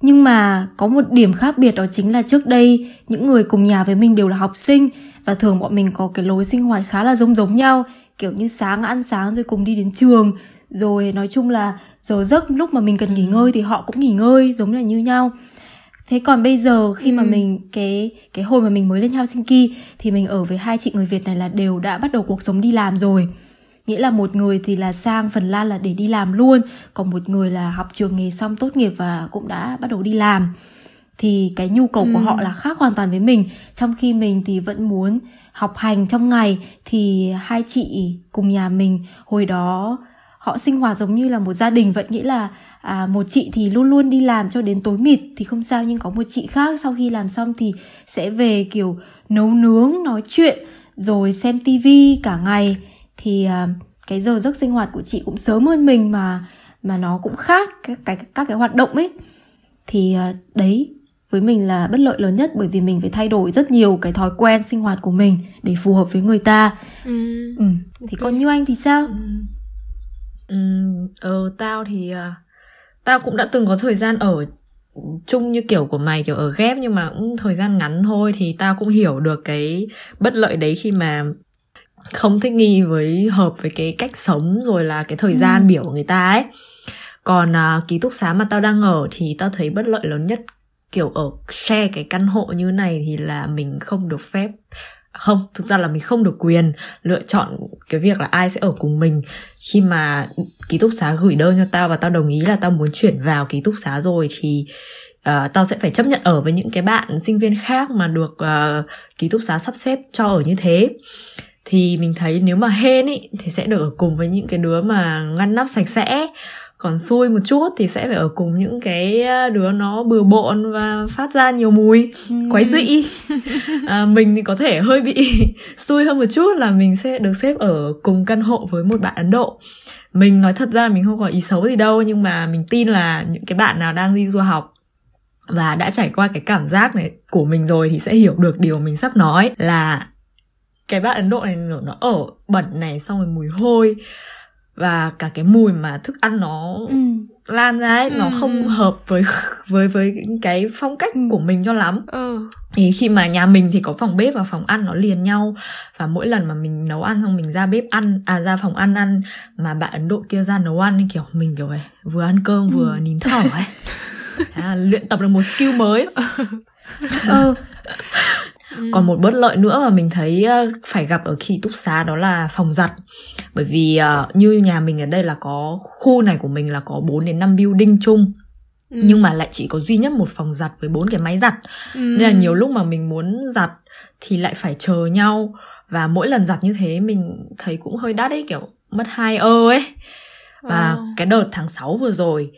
Nhưng mà có một điểm khác biệt đó chính là trước đây những người cùng nhà với mình đều là học sinh và thường bọn mình có cái lối sinh hoạt khá là giống giống nhau kiểu như sáng ăn sáng rồi cùng đi đến trường. Rồi nói chung là giờ giấc lúc mà mình cần nghỉ ngơi thì họ cũng nghỉ ngơi giống là như nhau thế còn bây giờ khi ừ. mà mình cái cái hồi mà mình mới lên Helsinki thì mình ở với hai chị người Việt này là đều đã bắt đầu cuộc sống đi làm rồi nghĩa là một người thì là sang Phần Lan là để đi làm luôn còn một người là học trường nghề xong tốt nghiệp và cũng đã bắt đầu đi làm thì cái nhu cầu ừ. của họ là khác hoàn toàn với mình trong khi mình thì vẫn muốn học hành trong ngày thì hai chị cùng nhà mình hồi đó họ sinh hoạt giống như là một gia đình vậy nghĩa là à, một chị thì luôn luôn đi làm cho đến tối mịt thì không sao nhưng có một chị khác sau khi làm xong thì sẽ về kiểu nấu nướng nói chuyện rồi xem tivi cả ngày thì à, cái giờ giấc sinh hoạt của chị cũng sớm hơn mình mà mà nó cũng khác các cái các cái hoạt động ấy thì à, đấy với mình là bất lợi lớn nhất bởi vì mình phải thay đổi rất nhiều cái thói quen sinh hoạt của mình để phù hợp với người ta ừ. ừ. thì okay. còn như anh thì sao ừ. Ừ, ờ, tao thì uh, tao cũng đã từng có thời gian ở chung như kiểu của mày kiểu ở ghép nhưng mà cũng thời gian ngắn thôi thì tao cũng hiểu được cái bất lợi đấy khi mà không thích nghi với hợp với cái cách sống rồi là cái thời gian ừ. biểu của người ta ấy còn uh, ký túc xá mà tao đang ở thì tao thấy bất lợi lớn nhất kiểu ở share cái căn hộ như này thì là mình không được phép không thực ra là mình không được quyền lựa chọn cái việc là ai sẽ ở cùng mình. Khi mà ký túc xá gửi đơn cho tao và tao đồng ý là tao muốn chuyển vào ký túc xá rồi thì uh, tao sẽ phải chấp nhận ở với những cái bạn sinh viên khác mà được uh, ký túc xá sắp xếp cho ở như thế. Thì mình thấy nếu mà hên ý thì sẽ được ở cùng với những cái đứa mà ngăn nắp sạch sẽ còn xui một chút thì sẽ phải ở cùng những cái đứa nó bừa bộn và phát ra nhiều mùi ừ. quái dị. <laughs> À, mình thì có thể hơi bị <laughs> xui hơn một chút là mình sẽ được xếp ở cùng căn hộ với một bạn ấn độ. Mình nói thật ra mình không có ý xấu gì đâu nhưng mà mình tin là những cái bạn nào đang đi du học và đã trải qua cái cảm giác này của mình rồi thì sẽ hiểu được điều mình sắp nói là cái bạn ấn độ này nó ở bẩn này xong rồi mùi hôi và cả cái mùi mà thức ăn nó ừ. lan ra ấy ừ. nó không hợp với <laughs> với với cái phong cách ừ. của mình cho lắm ừ. thì khi mà nhà mình thì có phòng bếp và phòng ăn nó liền nhau và mỗi lần mà mình nấu ăn xong mình ra bếp ăn à ra phòng ăn ăn mà bạn ấn độ kia ra nấu ăn thì kiểu mình kiểu vậy vừa ăn cơm vừa ừ. nín thở ấy <laughs> à, luyện tập được một skill mới ừ. <laughs> còn một bất lợi nữa mà mình thấy ờ, phải gặp ở ký túc xá đó là phòng giặt bởi vì uh, như nhà mình ở đây là có khu này của mình là có 4 đến 5 building chung Ừ. nhưng mà lại chỉ có duy nhất một phòng giặt với bốn cái máy giặt ừ. nên là nhiều lúc mà mình muốn giặt thì lại phải chờ nhau và mỗi lần giặt như thế mình thấy cũng hơi đắt ấy kiểu mất hai ơ ấy và wow. cái đợt tháng 6 vừa rồi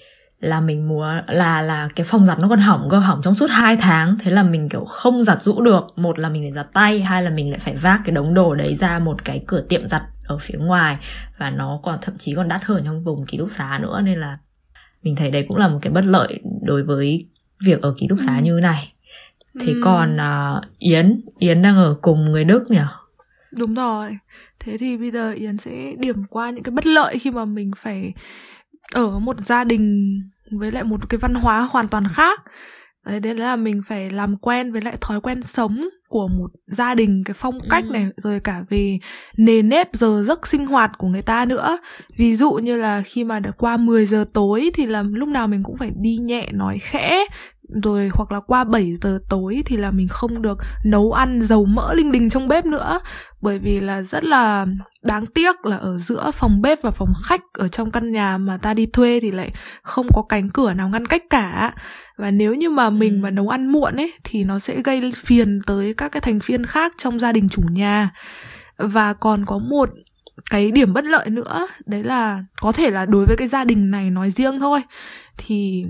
là mình mua là là cái phòng giặt nó còn hỏng cơ hỏng trong suốt 2 tháng. Thế là mình kiểu không giặt rũ được. Một là mình phải giặt tay hai là mình lại phải vác cái đống đồ đấy ra một cái cửa tiệm giặt ở phía ngoài. Và nó còn thậm chí còn đắt hơn trong vùng ký túc xá nữa. Nên là mình thấy đấy cũng là một cái bất lợi đối với việc ở ký túc xá ừ. như này. Thế ừ. còn uh, yến yến đang ở cùng người đức nhỉ? Đúng rồi. Thế thì bây giờ yến sẽ điểm qua những cái bất lợi khi mà mình phải ở một gia đình với lại một cái văn hóa hoàn toàn khác đấy đấy là mình phải làm quen với lại thói quen sống của một gia đình cái phong cách này ừ. rồi cả về nền nếp giờ giấc sinh hoạt của người ta nữa ví dụ như là khi mà đã qua 10 giờ tối thì là lúc nào mình cũng phải đi nhẹ nói khẽ rồi hoặc là qua 7 giờ tối thì là mình không được nấu ăn dầu mỡ linh đình trong bếp nữa. Bởi vì là rất là đáng tiếc là ở giữa phòng bếp và phòng khách ở trong căn nhà mà ta đi thuê thì lại không có cánh cửa nào ngăn cách cả. Và nếu như mà mình ừ. mà nấu ăn muộn ấy thì nó sẽ gây phiền tới các cái thành viên khác trong gia đình chủ nhà. Và còn có một cái điểm bất lợi nữa đấy là có thể là đối với cái gia đình này nói riêng thôi thì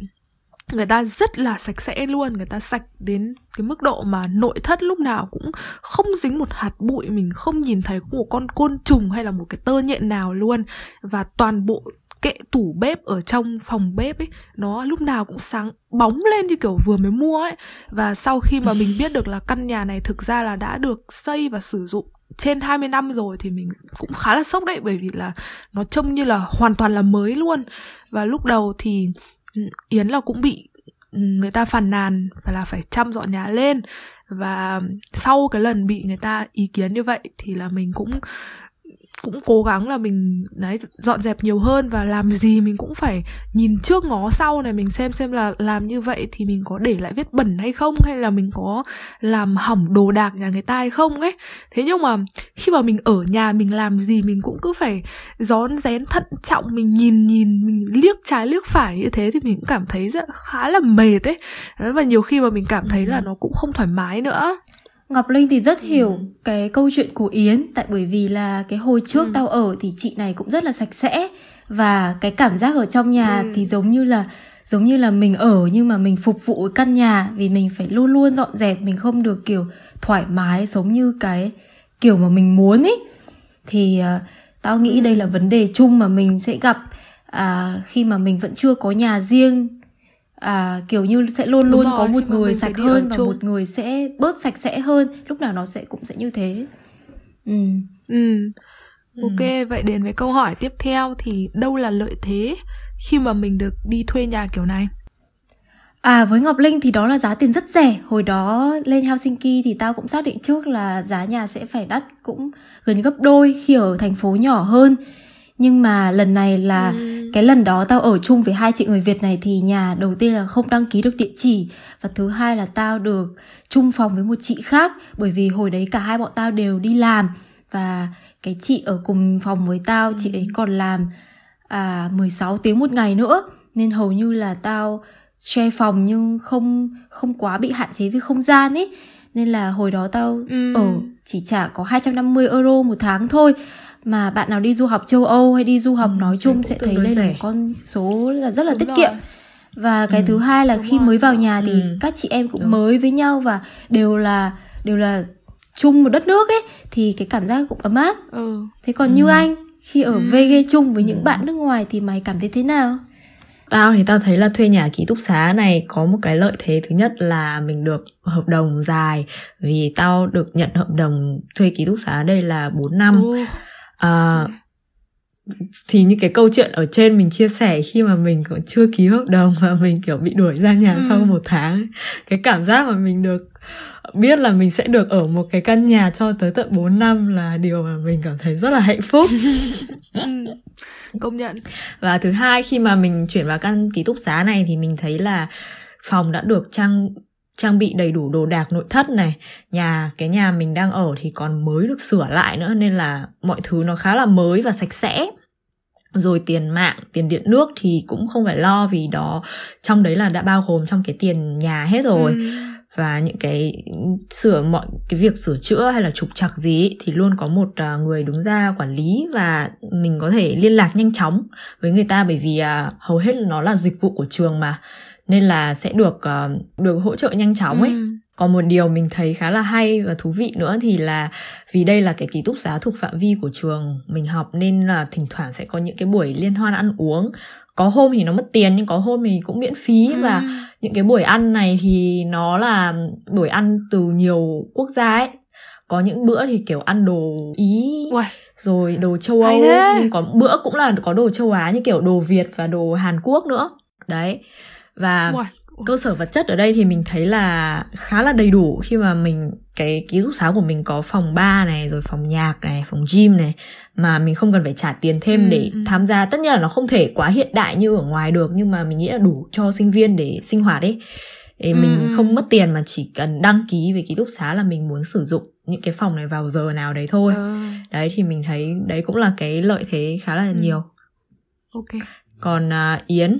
người ta rất là sạch sẽ luôn, người ta sạch đến cái mức độ mà nội thất lúc nào cũng không dính một hạt bụi, mình không nhìn thấy một con côn trùng hay là một cái tơ nhện nào luôn. Và toàn bộ kệ tủ bếp ở trong phòng bếp ấy, nó lúc nào cũng sáng bóng lên như kiểu vừa mới mua ấy. Và sau khi mà mình biết được là căn nhà này thực ra là đã được xây và sử dụng trên 20 năm rồi thì mình cũng khá là sốc đấy, bởi vì là nó trông như là hoàn toàn là mới luôn. Và lúc đầu thì Yến là cũng bị ừ, người ta phàn nàn phải là phải chăm dọn nhà lên. Và sau cái lần bị người ta ý kiến như vậy thì là mình cũng cũng cố gắng là mình đấy dọn dẹp nhiều hơn và làm gì mình cũng phải nhìn trước ngó sau này mình xem xem là làm như vậy thì mình có để lại vết bẩn hay không hay là mình có làm hỏng đồ đạc nhà người ta hay không ấy. Thế nhưng mà khi mà mình ở nhà mình làm gì mình cũng cứ phải rón rén thận trọng mình nhìn nhìn mình liếc trái liếc phải như thế thì mình cũng cảm thấy rất khá là mệt ấy. Và nhiều khi mà mình cảm thấy là nó cũng không thoải mái nữa Ngọc Linh thì rất hiểu ừ. cái câu chuyện của Yến tại bởi vì là cái hồi trước ừ. tao ở thì chị này cũng rất là sạch sẽ và cái cảm giác ở trong nhà ừ. thì giống như là giống như là mình ở nhưng mà mình phục vụ căn nhà vì mình phải luôn luôn dọn dẹp mình không được kiểu thoải mái sống như cái kiểu mà mình muốn ấy thì uh, tao nghĩ ừ. đây là vấn đề chung mà mình sẽ gặp à, khi mà mình vẫn chưa có nhà riêng à, kiểu như sẽ luôn luôn rồi, có một người sạch hơn và chung. một người sẽ bớt sạch sẽ hơn. Lúc nào nó sẽ cũng sẽ như thế. Ừ. Ừ. Ok ừ. vậy đến với câu hỏi tiếp theo thì đâu là lợi thế khi mà mình được đi thuê nhà kiểu này? À với Ngọc Linh thì đó là giá tiền rất rẻ. Hồi đó lên Helsinki thì tao cũng xác định trước là giá nhà sẽ phải đắt cũng gần gấp đôi khi ở thành phố nhỏ hơn nhưng mà lần này là ừ. cái lần đó tao ở chung với hai chị người Việt này thì nhà đầu tiên là không đăng ký được địa chỉ và thứ hai là tao được chung phòng với một chị khác bởi vì hồi đấy cả hai bọn tao đều đi làm và cái chị ở cùng phòng với tao chị ấy còn làm à 16 tiếng một ngày nữa nên hầu như là tao share phòng nhưng không không quá bị hạn chế với không gian ấy nên là hồi đó tao ừ. ở chỉ trả có 250 euro một tháng thôi mà bạn nào đi du học châu Âu hay đi du học ừ, nói chung sẽ thấy đây là một con số là rất là Đúng tiết rồi. kiệm và cái ừ, thứ hai là khi rồi. mới vào nhà thì ừ. các chị em cũng Đúng. mới với nhau và đều là đều là chung một đất nước ấy thì cái cảm giác cũng ấm áp ừ. thế còn ừ. như anh khi ở ừ. VG chung với những ừ. bạn nước ngoài thì mày cảm thấy thế nào Tao thì tao thấy là thuê nhà ký túc xá này có một cái lợi thế thứ nhất là mình được hợp đồng dài vì tao được nhận hợp đồng thuê ký túc xá đây là 4 năm. Ừ à, thì những cái câu chuyện ở trên mình chia sẻ khi mà mình còn chưa ký hợp đồng và mình kiểu bị đuổi ra nhà ừ. sau một tháng cái cảm giác mà mình được biết là mình sẽ được ở một cái căn nhà cho tới tận 4 năm là điều mà mình cảm thấy rất là hạnh phúc <laughs> ừ. công nhận và thứ hai khi mà mình chuyển vào căn ký túc xá này thì mình thấy là phòng đã được trang trang bị đầy đủ đồ đạc nội thất này nhà cái nhà mình đang ở thì còn mới được sửa lại nữa nên là mọi thứ nó khá là mới và sạch sẽ. Rồi tiền mạng tiền điện nước thì cũng không phải lo vì đó trong đấy là đã bao gồm trong cái tiền nhà hết rồi. Ừ. và những cái sửa mọi cái việc sửa chữa hay là trục trặc gì ấy, thì luôn có một à, người đứng ra quản lý và mình có thể liên lạc nhanh chóng với người ta bởi vì uh, hầu hết nó là dịch vụ của trường mà nên là sẽ được uh, được hỗ trợ nhanh chóng ấy ừ. còn một điều mình thấy khá là hay và thú vị nữa thì là vì đây là cái ký túc xá thuộc phạm vi của trường mình học nên là thỉnh thoảng sẽ có những cái buổi liên hoan ăn uống có hôm thì nó mất tiền nhưng có hôm thì cũng miễn phí ừ. và những cái buổi ăn này thì nó là buổi ăn từ nhiều quốc gia ấy có những bữa thì kiểu ăn đồ ý Uầy. rồi đồ châu âu nhưng có bữa cũng là có đồ châu á như kiểu đồ việt và đồ hàn quốc nữa đấy và Wow cơ sở vật chất ở đây thì mình thấy là khá là đầy đủ khi mà mình cái ký túc xá của mình có phòng bar này rồi phòng nhạc này phòng gym này mà mình không cần phải trả tiền thêm ừ, để ừ. tham gia tất nhiên là nó không thể quá hiện đại như ở ngoài được nhưng mà mình nghĩ là đủ cho sinh viên để sinh hoạt ấy để ừ, mình ừ. không mất tiền mà chỉ cần đăng ký về ký túc xá là mình muốn sử dụng những cái phòng này vào giờ nào đấy thôi ừ. đấy thì mình thấy đấy cũng là cái lợi thế khá là ừ. nhiều ok còn uh, yến?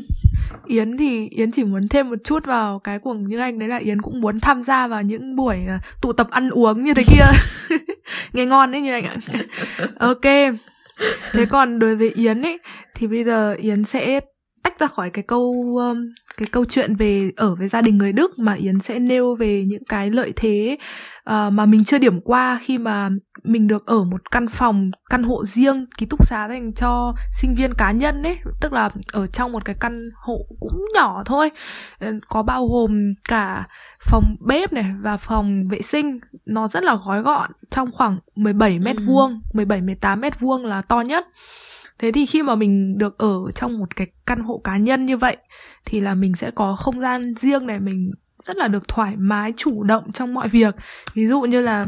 Yến thì Yến chỉ muốn thêm một chút vào cái của như anh đấy là Yến cũng muốn tham gia vào những buổi uh, tụ tập ăn uống như thế kia. <laughs> Nghe ngon đấy như anh ạ. <laughs> Ok. Thế còn đối với Yến ấy thì bây giờ Yến sẽ tách ra khỏi cái câu um, cái câu chuyện về ở với gia đình người Đức mà Yến sẽ nêu về những cái lợi thế uh, mà mình chưa điểm qua khi mà mình được ở một căn phòng căn hộ riêng ký túc xá dành cho sinh viên cá nhân ấy. Tức là ở trong một cái căn hộ cũng nhỏ thôi. Ờ, có bao gồm cả phòng bếp này và phòng vệ sinh. Nó rất là gói gọn trong khoảng 17 mét ừ. vuông 17 18 mét vuông là to nhất thế thì khi mà mình được ở trong một cái căn hộ cá nhân như vậy thì là mình sẽ có không gian riêng này mình rất là được thoải mái chủ động trong mọi việc. Ví dụ như là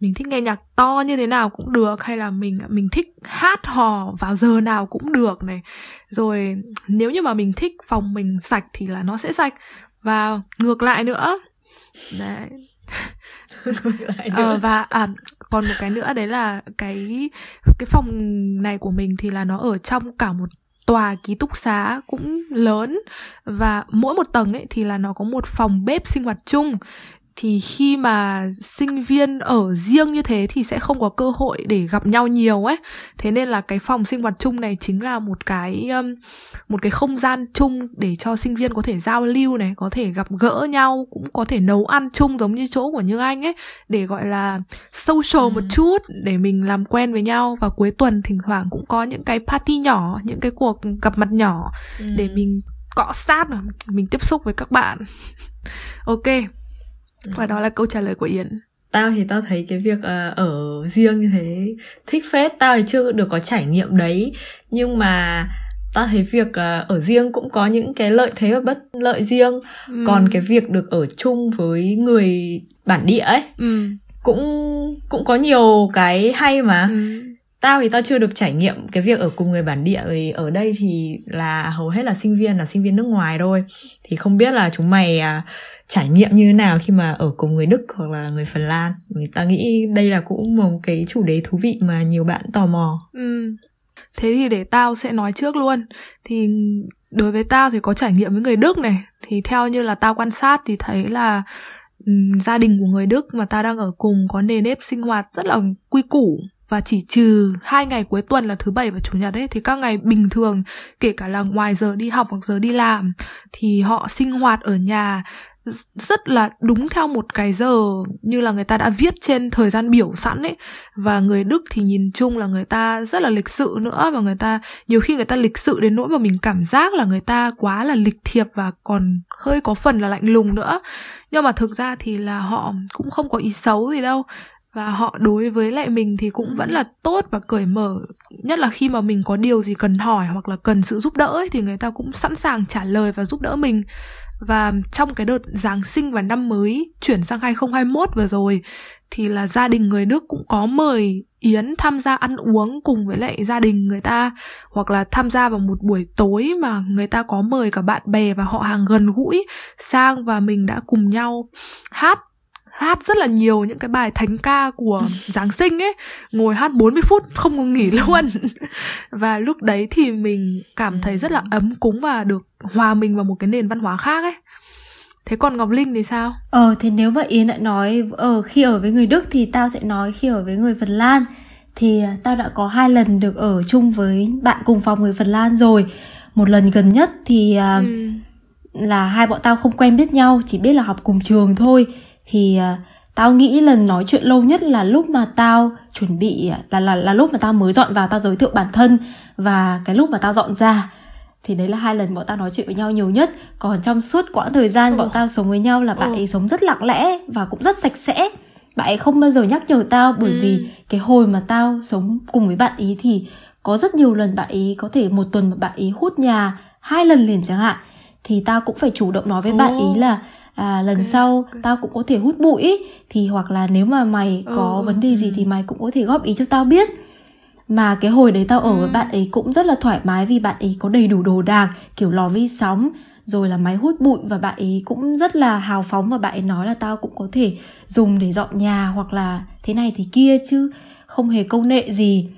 mình thích nghe nhạc to như thế nào cũng được hay là mình mình thích hát hò vào giờ nào cũng được này. Rồi nếu như mà mình thích phòng mình sạch thì là nó sẽ sạch. Và ngược lại nữa. Đấy. <laughs> Ờ, và à, còn một cái nữa đấy là cái cái phòng này của mình thì là nó ở trong cả một tòa ký túc xá cũng lớn. Và mỗi một tầng ấy thì là nó có một phòng bếp sinh hoạt chung thì khi mà sinh viên ở riêng như thế thì sẽ không có cơ hội để gặp nhau nhiều ấy thế nên là cái phòng sinh hoạt chung này chính là một cái um, một cái không gian chung để cho sinh viên có thể giao lưu này có thể gặp gỡ nhau cũng có thể nấu ăn chung giống như chỗ của như anh ấy để gọi là social ừ. một chút để mình làm quen với nhau và cuối tuần thỉnh thoảng cũng có những cái party nhỏ những cái cuộc gặp mặt nhỏ ừ. để mình cọ sát mình tiếp xúc với các bạn <laughs> ok và đó là câu trả lời của Yến. Tao thì tao thấy cái việc uh, ở riêng như thế thích phết. Tao thì chưa được có trải nghiệm đấy. Nhưng mà tao thấy việc uh, ở riêng cũng có những cái lợi thế và bất lợi riêng. Ừ. còn cái việc được ở chung với người bản địa ấy ừ. cũng cũng có nhiều cái hay mà. Ừ. tao thì tao chưa được trải nghiệm cái việc ở cùng người bản địa. Vì ở đây thì là hầu hết là sinh viên là sinh viên nước ngoài thôi. Thì không biết là chúng mày uh, trải nghiệm như thế nào khi mà ở cùng người Đức hoặc là người Phần Lan? Người ta nghĩ đây là cũng một cái chủ đề thú vị mà nhiều bạn tò mò. Ừ. thế thì để tao sẽ nói trước luôn. Thì đối với tao thì có trải nghiệm với người Đức này. Thì theo như là tao quan sát thì thấy là um, gia đình của người Đức mà ta đang ở cùng có nền nếp sinh hoạt rất là quy củ. Và chỉ trừ hai ngày cuối tuần là thứ bảy và chủ nhật ấy thì các ngày bình thường kể cả là ngoài giờ đi học hoặc giờ đi làm thì họ sinh hoạt ở nhà rất là đúng theo một cái giờ như là người ta đã viết trên thời gian biểu sẵn ấy. Và người Đức thì nhìn chung là người ta rất là lịch sự nữa. Và người ta nhiều khi người ta lịch sự đến nỗi mà mình cảm giác là người ta quá là lịch thiệp và còn hơi có phần là lạnh lùng nữa. Nhưng mà thực ra thì là họ cũng không có ý xấu gì đâu. Và họ đối với lại mình thì cũng vẫn là tốt và cởi mở. Nhất là khi mà mình có điều gì cần hỏi hoặc là cần sự giúp đỡ ấy, thì người ta cũng sẵn sàng trả lời và giúp đỡ mình và trong cái đợt Giáng sinh và năm mới chuyển sang 2021 vừa rồi, thì là gia đình người Đức cũng có mời yến tham gia ăn uống cùng với lại gia đình người ta, hoặc là tham gia vào một buổi tối mà người ta có mời cả bạn bè và họ hàng gần gũi, sang và mình đã cùng nhau hát hát rất là nhiều những cái bài thánh ca của Giáng sinh ấy. Ngồi hát 40 phút không ngừng nghỉ <laughs> luôn. Và lúc đấy thì mình cảm thấy rất là ấm cúng và được hòa mình vào một cái nền văn hóa khác ấy. Thế còn Ngọc Linh thì sao? Ờ thì nếu mà Yến lại nói ở khi ở với người Đức thì tao sẽ nói khi ở với người Phần Lan. Thì à, tao đã có hai lần được ở chung với bạn cùng phòng người Phần Lan rồi. Một lần gần nhất thì uh, ừ. là hai bọn tao không quen biết nhau chỉ biết là học cùng trường thôi thì uh, tao nghĩ lần nói chuyện lâu nhất là lúc mà tao chuẩn bị là là là lúc mà tao mới dọn vào tao giới thiệu bản thân và cái lúc mà tao dọn ra thì đấy là hai lần bọn tao nói chuyện với nhau nhiều nhất còn trong suốt quãng thời gian ừ. bọn tao sống với nhau là bạn ừ. ấy sống rất lặng lẽ và cũng rất sạch sẽ bạn ấy không bao giờ nhắc nhở tao bởi ừ. vì cái hồi mà tao sống cùng với bạn ý thì có rất nhiều lần bạn ý có thể một tuần mà bạn ý hút nhà hai lần liền chẳng hạn thì tao cũng phải chủ động nói với oh. bạn ý là à, lần okay. sau tao cũng có thể hút bụi ý. thì hoặc là nếu mà mày có ừ. vấn đề gì thì mày cũng có thể góp ý cho tao biết mà cái hồi đấy tao ở ừ. với bạn ấy cũng rất là thoải mái vì bạn ấy có đầy đủ đồ đạc kiểu lò vi sóng rồi là máy hút bụi và bạn ấy cũng rất là hào phóng và bạn ấy nói là tao cũng có thể dùng để dọn nhà hoặc là thế này thế kia chứ không hề công nghệ gì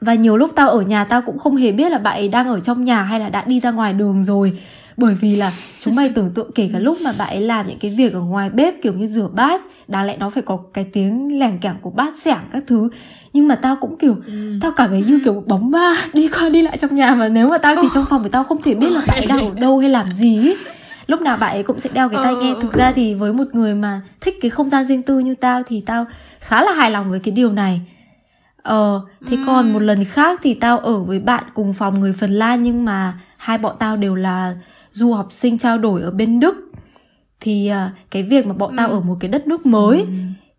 và nhiều lúc tao ở nhà tao cũng không hề biết là bạn ấy đang ở trong nhà hay là đã đi ra ngoài đường rồi bởi vì là chúng mày tưởng tượng kể cả lúc mà bạn ấy làm những cái việc ở ngoài bếp kiểu như rửa bát đáng lẽ nó phải có cái tiếng lẻng kẻng của bát sẻng các thứ. Nhưng mà tao cũng kiểu ừ. tao cảm thấy như kiểu bóng ma <laughs> đi qua đi lại trong nhà mà nếu mà tao chỉ trong phòng thì tao không thể biết là bạn ấy đang ở đâu hay làm gì ấy lúc nào bạn ấy cũng sẽ đeo cái tai nghe. Thực ra thì với một người mà thích cái không gian riêng tư như tao thì tao khá là hài lòng với cái điều này. Ờ thế ừ. còn một lần khác thì tao ở với bạn cùng phòng người phần lan nhưng mà hai bọn tao đều là du học sinh trao đổi ở bên đức thì uh, cái việc mà bọn ừ. tao ở một cái đất nước mới ừ.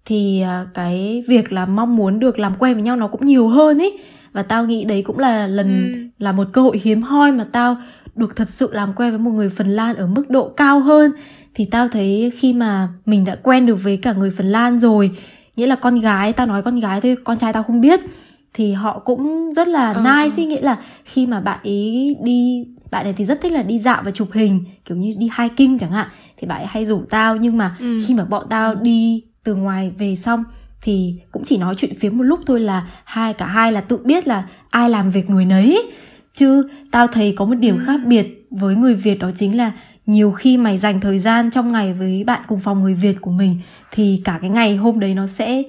thì uh, cái việc là mong muốn được làm quen với nhau nó cũng nhiều hơn ý và tao nghĩ đấy cũng là lần ừ. là một cơ hội hiếm hoi mà tao được thật sự làm quen với một người Phần Lan ở mức độ cao hơn thì tao thấy khi mà mình đã quen được với cả người Phần Lan rồi nghĩa là con gái tao nói con gái thôi con trai tao không biết thì họ cũng rất là ừ. nice ý nghĩa là khi mà bạn ý đi bạn này thì rất thích là đi dạo và chụp hình kiểu như đi hiking chẳng hạn thì bạn ấy hay rủ tao nhưng mà ừ. khi mà bọn tao đi từ ngoài về xong thì cũng chỉ nói chuyện phía một lúc thôi là hai cả hai là tự biết là ai làm việc người nấy chứ tao thấy có một điểm ừ. khác biệt với người Việt đó chính là nhiều khi mày dành thời gian trong ngày với bạn cùng phòng người Việt của mình thì cả cái ngày hôm đấy nó sẽ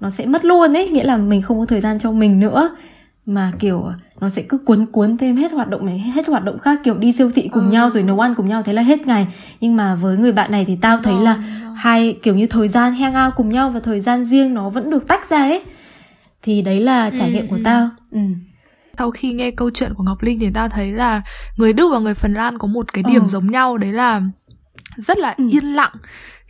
nó sẽ mất luôn ấy nghĩa là mình không có thời gian cho mình nữa mà kiểu nó sẽ cứ cuốn cuốn thêm hết hoạt động này hết hoạt động khác kiểu đi siêu thị cùng ừ. nhau rồi nấu ăn cùng nhau thế là hết ngày nhưng mà với người bạn này thì tao thấy ừ. là hai kiểu như thời gian hang out cùng nhau và thời gian riêng nó vẫn được tách ra ấy thì đấy là trải ừ. nghiệm của ừ. tao ừ sau khi nghe câu chuyện của Ngọc Linh thì tao thấy là người Đức và người Phần Lan có một cái điểm ừ. giống nhau đấy là rất là ừ. yên lặng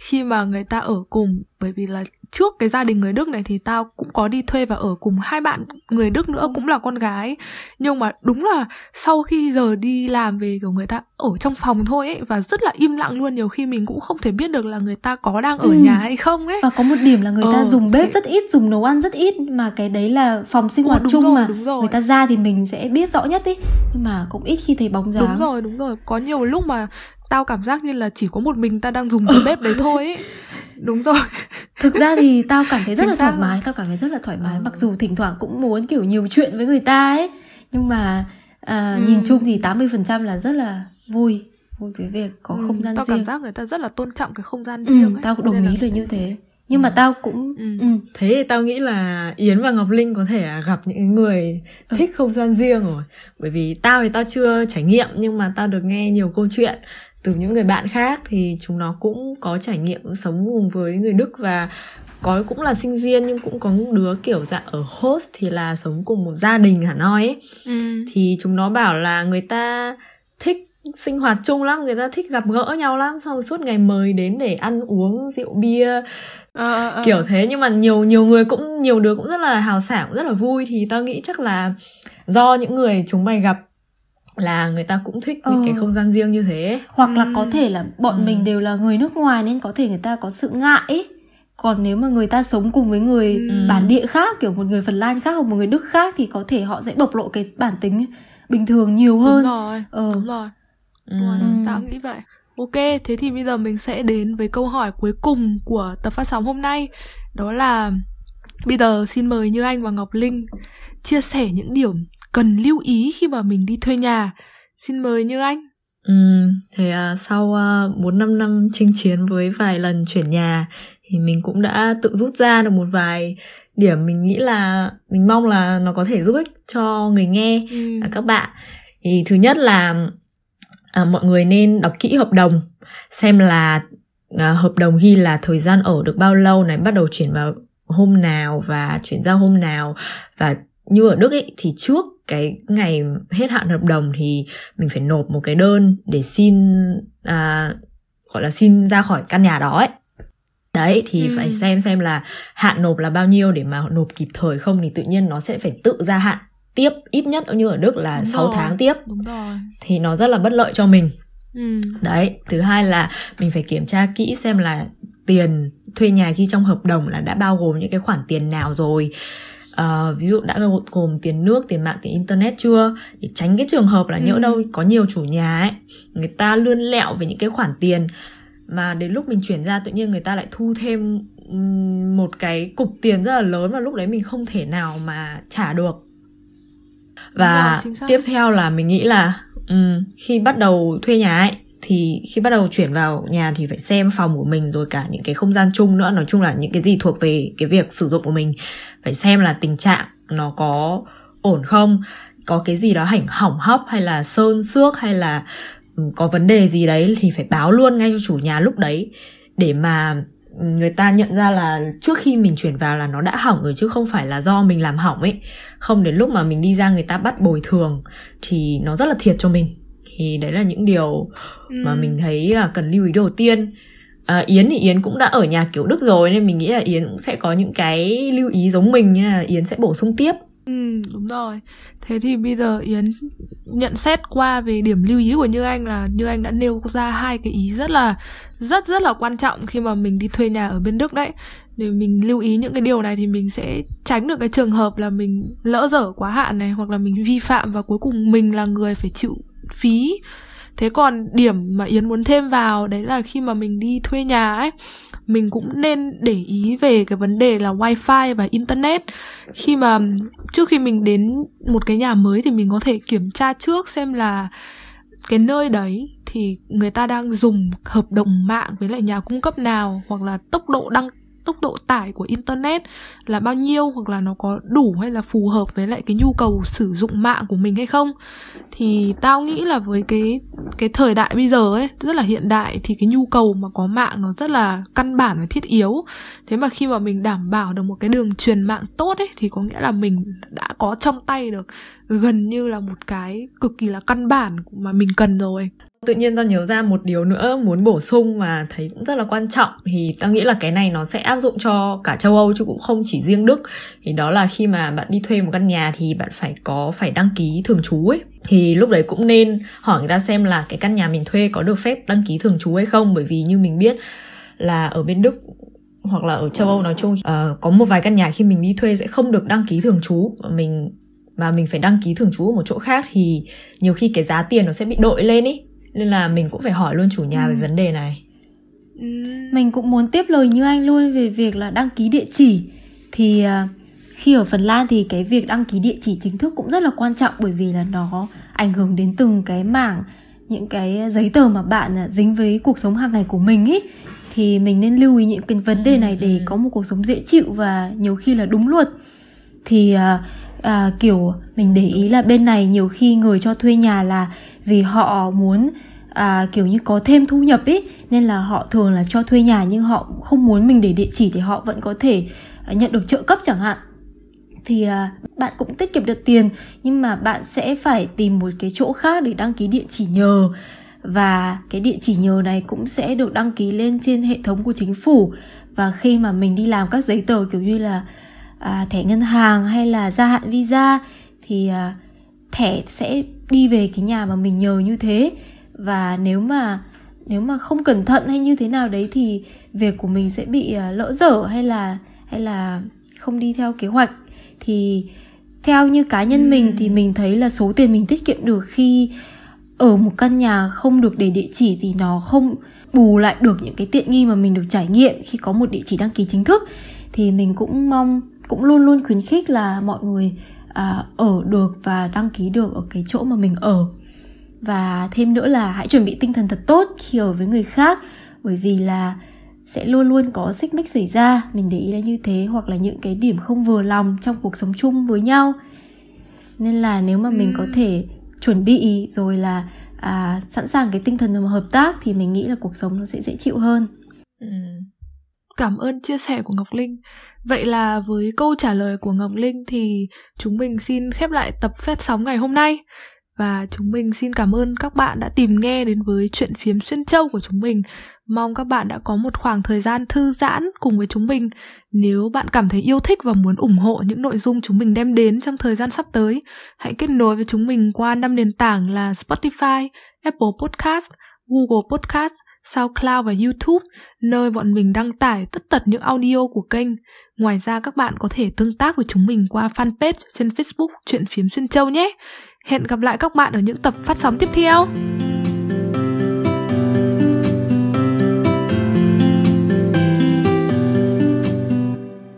khi mà người ta ở cùng. Bởi vì là trước cái gia đình người Đức này thì tao cũng có đi thuê và ở cùng hai bạn người Đức nữa cũng là con gái. Nhưng mà đúng là sau khi giờ đi làm về kiểu người ta ở trong phòng thôi ấy và rất là im lặng luôn. Nhiều khi mình cũng không thể biết được là người ta có đang ở ừ. nhà hay không ấy. Và có một điểm là người ta ờ, dùng bếp thế... rất ít dùng nấu ăn rất ít mà cái đấy là phòng sinh hoạt chung rồi, mà. đúng rồi. người ta ra thì mình sẽ biết rõ nhất ý nhưng mà cũng ít khi thấy bóng dáng. Đúng rồi đúng rồi. Có nhiều lúc mà tao cảm giác như là chỉ có một mình ta đang dùng cái bếp đấy thôi ấy <laughs> đúng rồi thực ra thì tao cảm thấy rất là thoải mái tao cảm thấy rất là thoải mái ừ. mặc dù thỉnh thoảng cũng muốn kiểu nhiều chuyện với người ta ấy nhưng mà à, ừ. nhìn chung thì 80% là rất là vui vui cái việc có ừ, không gian tao riêng cảm giác người ta rất là tôn trọng cái không gian riêng ừ, ấy. tao cũng đồng ý là như thế nhưng ừ. mà tao cũng ừ. Ừ. thế thì tao nghĩ là yến và ngọc linh có thể gặp những người ừ. thích không gian riêng rồi bởi vì tao thì tao chưa trải nghiệm nhưng mà tao được nghe nhiều câu chuyện từ những người bạn khác thì chúng nó cũng có trải nghiệm sống cùng với người Đức và có cũng là sinh viên nhưng cũng có đứa kiểu dạng ở host thì là sống cùng một gia đình hẳn hoi ấy ừ. thì chúng nó bảo là người ta thích sinh hoạt chung lắm người ta thích gặp gỡ nhau lắm xong suốt ngày mời đến để ăn uống rượu bia à, à, à. kiểu thế nhưng mà nhiều nhiều người cũng nhiều đứa cũng rất là hào sảng rất là vui thì tao nghĩ chắc là do những người chúng mày gặp là người ta cũng thích những cái ờ. không gian riêng như thế hoặc là có thể là bọn ừ. mình đều là người nước ngoài nên có thể người ta có sự ngại ấy còn nếu mà người ta sống cùng với người Ừ. bản địa khác kiểu một người Phần Lan khác hoặc một người Đức khác thì có thể họ sẽ bộc lộ cái bản tính bình thường nhiều hơn đúng rồi ờ đúng rồi Ừ. Đúng rồi, Ừ. tao nghĩ vậy ok thế thì bây giờ mình sẽ đến với câu hỏi cuối cùng của tập phát sóng hôm nay đó là bây giờ xin mời như anh và ngọc linh chia sẻ những điểm cần lưu ý khi mà mình đi thuê nhà xin mời như anh Ừ, thế à, sau à, 4-5 năm chinh chiến với vài lần chuyển nhà thì mình cũng đã tự rút ra được một vài điểm mình nghĩ là mình mong là nó có thể giúp ích cho người nghe ừ. các bạn. Thì thứ nhất là à, mọi người nên đọc kỹ hợp đồng xem là à, hợp đồng ghi là thời gian ở được bao lâu này, bắt đầu chuyển vào hôm nào và chuyển ra hôm nào và như ở Đức ấy thì trước cái ngày hết hạn hợp đồng thì mình phải nộp một cái đơn để xin à, gọi là xin ra khỏi căn nhà đó ấy đấy thì Ừ. phải xem xem là hạn nộp là bao nhiêu để mà nộp kịp thời không thì tự nhiên nó sẽ phải tự gia hạn tiếp ít nhất như ở Đức là Đúng 6 rồi. tháng tiếp đúng rồi thì nó rất là bất lợi cho mình ừ. đấy thứ hai là mình phải kiểm tra kỹ xem là tiền thuê nhà ghi trong hợp đồng là đã bao gồm những cái khoản tiền nào rồi Ờ, ví dụ đã gồm- tiền nước tiền mạng tiền internet chưa? Để tránh cái trường hợp là nhỡ Ừ. đâu có nhiều chủ nhà ấy người ta lươn lẹo về những cái khoản tiền mà đến lúc mình chuyển ra tự nhiên người ta lại thu thêm một cái cục tiền rất là lớn và lúc đấy mình không thể nào mà trả được. Và rồi, tiếp theo là mình nghĩ là ừm, khi bắt đầu thuê nhà ấy thì khi bắt đầu chuyển vào nhà thì phải xem phòng của mình rồi cả những cái không gian chung nữa. Nói chung là những cái gì thuộc về cái việc sử dụng của mình, phải xem là tình trạng nó có ổn không, có cái gì đó hỏng hỏng hóc hay là sơn xước hay là ừ, có vấn đề gì đấy thì phải báo luôn ngay cho chủ nhà lúc đấy để mà người ta nhận ra là trước khi mình chuyển vào là nó đã hỏng rồi chứ không phải là do mình làm hỏng ấy. Không, đến lúc mà mình đi ra người ta bắt bồi thường thì nó rất là thiệt cho mình thì đấy là những điều mà mình thấy là cần lưu ý đầu tiên à, Yến thì Yến cũng đã ở nhà kiểu Đức rồi nên mình nghĩ là Yến cũng sẽ có những cái lưu ý giống mình nên là Yến sẽ bổ sung tiếp Ừ, đúng rồi. Thế thì bây giờ Yến nhận xét qua về điểm lưu ý của Như Anh là Như Anh đã nêu ra hai cái ý rất là rất rất là quan trọng khi mà mình đi thuê nhà ở bên Đức đấy. Để mình lưu ý những cái điều này thì mình sẽ tránh được cái trường hợp là mình lỡ dở quá hạn này hoặc là mình vi phạm và cuối cùng mình là người phải chịu phí. Thế còn điểm mà Yến muốn thêm vào, đấy là khi mà mình đi thuê nhà ấy, mình cũng nên để ý về cái vấn đề là wifi và internet khi mà, trước khi mình đến một cái nhà mới thì mình có thể kiểm tra trước xem là cái nơi đấy thì người ta đang dùng hợp đồng mạng với lại nhà cung cấp nào hoặc là tốc độ đăng tốc độ tải của internet là bao nhiêu hoặc là nó có đủ hay là phù hợp với lại cái nhu cầu sử dụng mạng của mình hay không. Thì tao nghĩ là với cái cái thời đại bây giờ ấy, rất là hiện đại thì cái nhu cầu mà có mạng nó rất là căn bản và thiết yếu. Thế mà khi mà mình đảm bảo được một cái đường truyền mạng tốt ấy, thì có nghĩa là mình đã có trong tay được gần như là một cái cực kỳ là căn bản mà mình cần rồi. Tự nhiên tao nhớ ra một điều nữa muốn bổ sung mà thấy cũng rất là quan trọng. Thì tao nghĩ là cái này nó sẽ áp dụng cho cả châu Âu chứ cũng không chỉ riêng Đức. Thì đó là khi mà bạn đi thuê một căn nhà thì bạn phải có phải đăng ký thường trú ấy. Thì lúc đấy cũng nên hỏi người ta xem là cái căn nhà mình thuê có được phép đăng ký thường trú hay không. Bởi vì như mình biết là ở bên Đức hoặc là ở châu Âu nói chung uh, có một vài căn nhà khi mình đi thuê sẽ không được đăng ký thường trú. Mình mà mình phải đăng ký thường trú ở một chỗ khác thì nhiều khi cái giá tiền nó sẽ bị đội lên ý. Nên là mình cũng phải hỏi luôn chủ nhà về vấn đề này. Mình cũng muốn tiếp lời như anh luôn về việc là đăng ký địa chỉ. Thì à, khi ở Phần Lan thì cái việc đăng ký địa chỉ chính thức cũng rất là quan trọng Bởi vì là nó ảnh hưởng đến từng cái mảng Những cái giấy tờ mà bạn à, dính với cuộc sống hàng ngày của mình ý. Thì mình nên lưu ý những cái vấn đề này để có một cuộc sống dễ chịu và nhiều khi là đúng luật. Thì à, à, kiểu mình để ý là bên này nhiều khi người cho thuê nhà là vì họ muốn à, kiểu như có thêm thu nhập ấy nên là họ thường là cho thuê nhà nhưng họ không muốn mình để địa chỉ để họ vẫn có thể à, nhận được trợ cấp chẳng hạn. Thì à, bạn cũng tiết kiệm được tiền nhưng mà bạn sẽ phải tìm một cái chỗ khác để đăng ký địa chỉ nhờ. Và cái địa chỉ nhờ này cũng sẽ được đăng ký lên trên hệ thống của chính phủ. Và khi mà mình đi làm các giấy tờ kiểu như là à, thẻ ngân hàng hay là gia hạn visa thì à, thẻ sẽ đi về cái nhà mà mình nhờ như thế. Và nếu mà nếu mà không cẩn thận hay như thế nào đấy thì việc của mình sẽ bị uh, lỡ dở hay là hay là không đi theo kế hoạch. Thì theo như cá nhân mình thì mình thấy là số tiền mình tiết kiệm được khi ở một căn nhà không được để địa chỉ thì nó không bù lại được những cái tiện nghi mà mình được trải nghiệm khi có một địa chỉ đăng ký chính thức. Thì mình cũng mong cũng luôn luôn khuyến khích là mọi người à, ở được và đăng ký được ở cái chỗ mà mình ở. Và thêm nữa là hãy chuẩn bị tinh thần thật tốt khi ở với người khác bởi vì là sẽ luôn luôn có xích mích xảy ra. Mình để ý là như thế hoặc là những cái điểm không vừa lòng trong cuộc sống chung với nhau. Nên là nếu mà mình có thể chuẩn bị rồi là à, sẵn sàng cái tinh thần mà hợp tác thì mình nghĩ là cuộc sống nó sẽ dễ chịu hơn. Ừ. cảm ơn chia sẻ của ngọc linh vậy là với câu trả lời của ngọc linh thì chúng mình xin khép lại tập phát sóng ngày hôm nay. Và chúng mình xin cảm ơn các bạn đã tìm nghe đến với chuyện phiếm xuyên châu của chúng mình. Mong các bạn đã có một khoảng thời gian thư giãn cùng với chúng mình. Nếu bạn cảm thấy yêu thích và muốn ủng hộ những nội dung chúng mình đem đến trong thời gian sắp tới, hãy kết nối với chúng mình qua năm nền tảng là spotify, apple podcast, google podcast SoundCloud và YouTube, nơi bọn mình đăng tải tất tật những audio của kênh. Ngoài ra các bạn có thể tương tác với chúng mình qua fanpage trên Facebook Chuyện phím Xuyên Châu nhé. Hẹn gặp lại các bạn ở những tập phát sóng tiếp theo.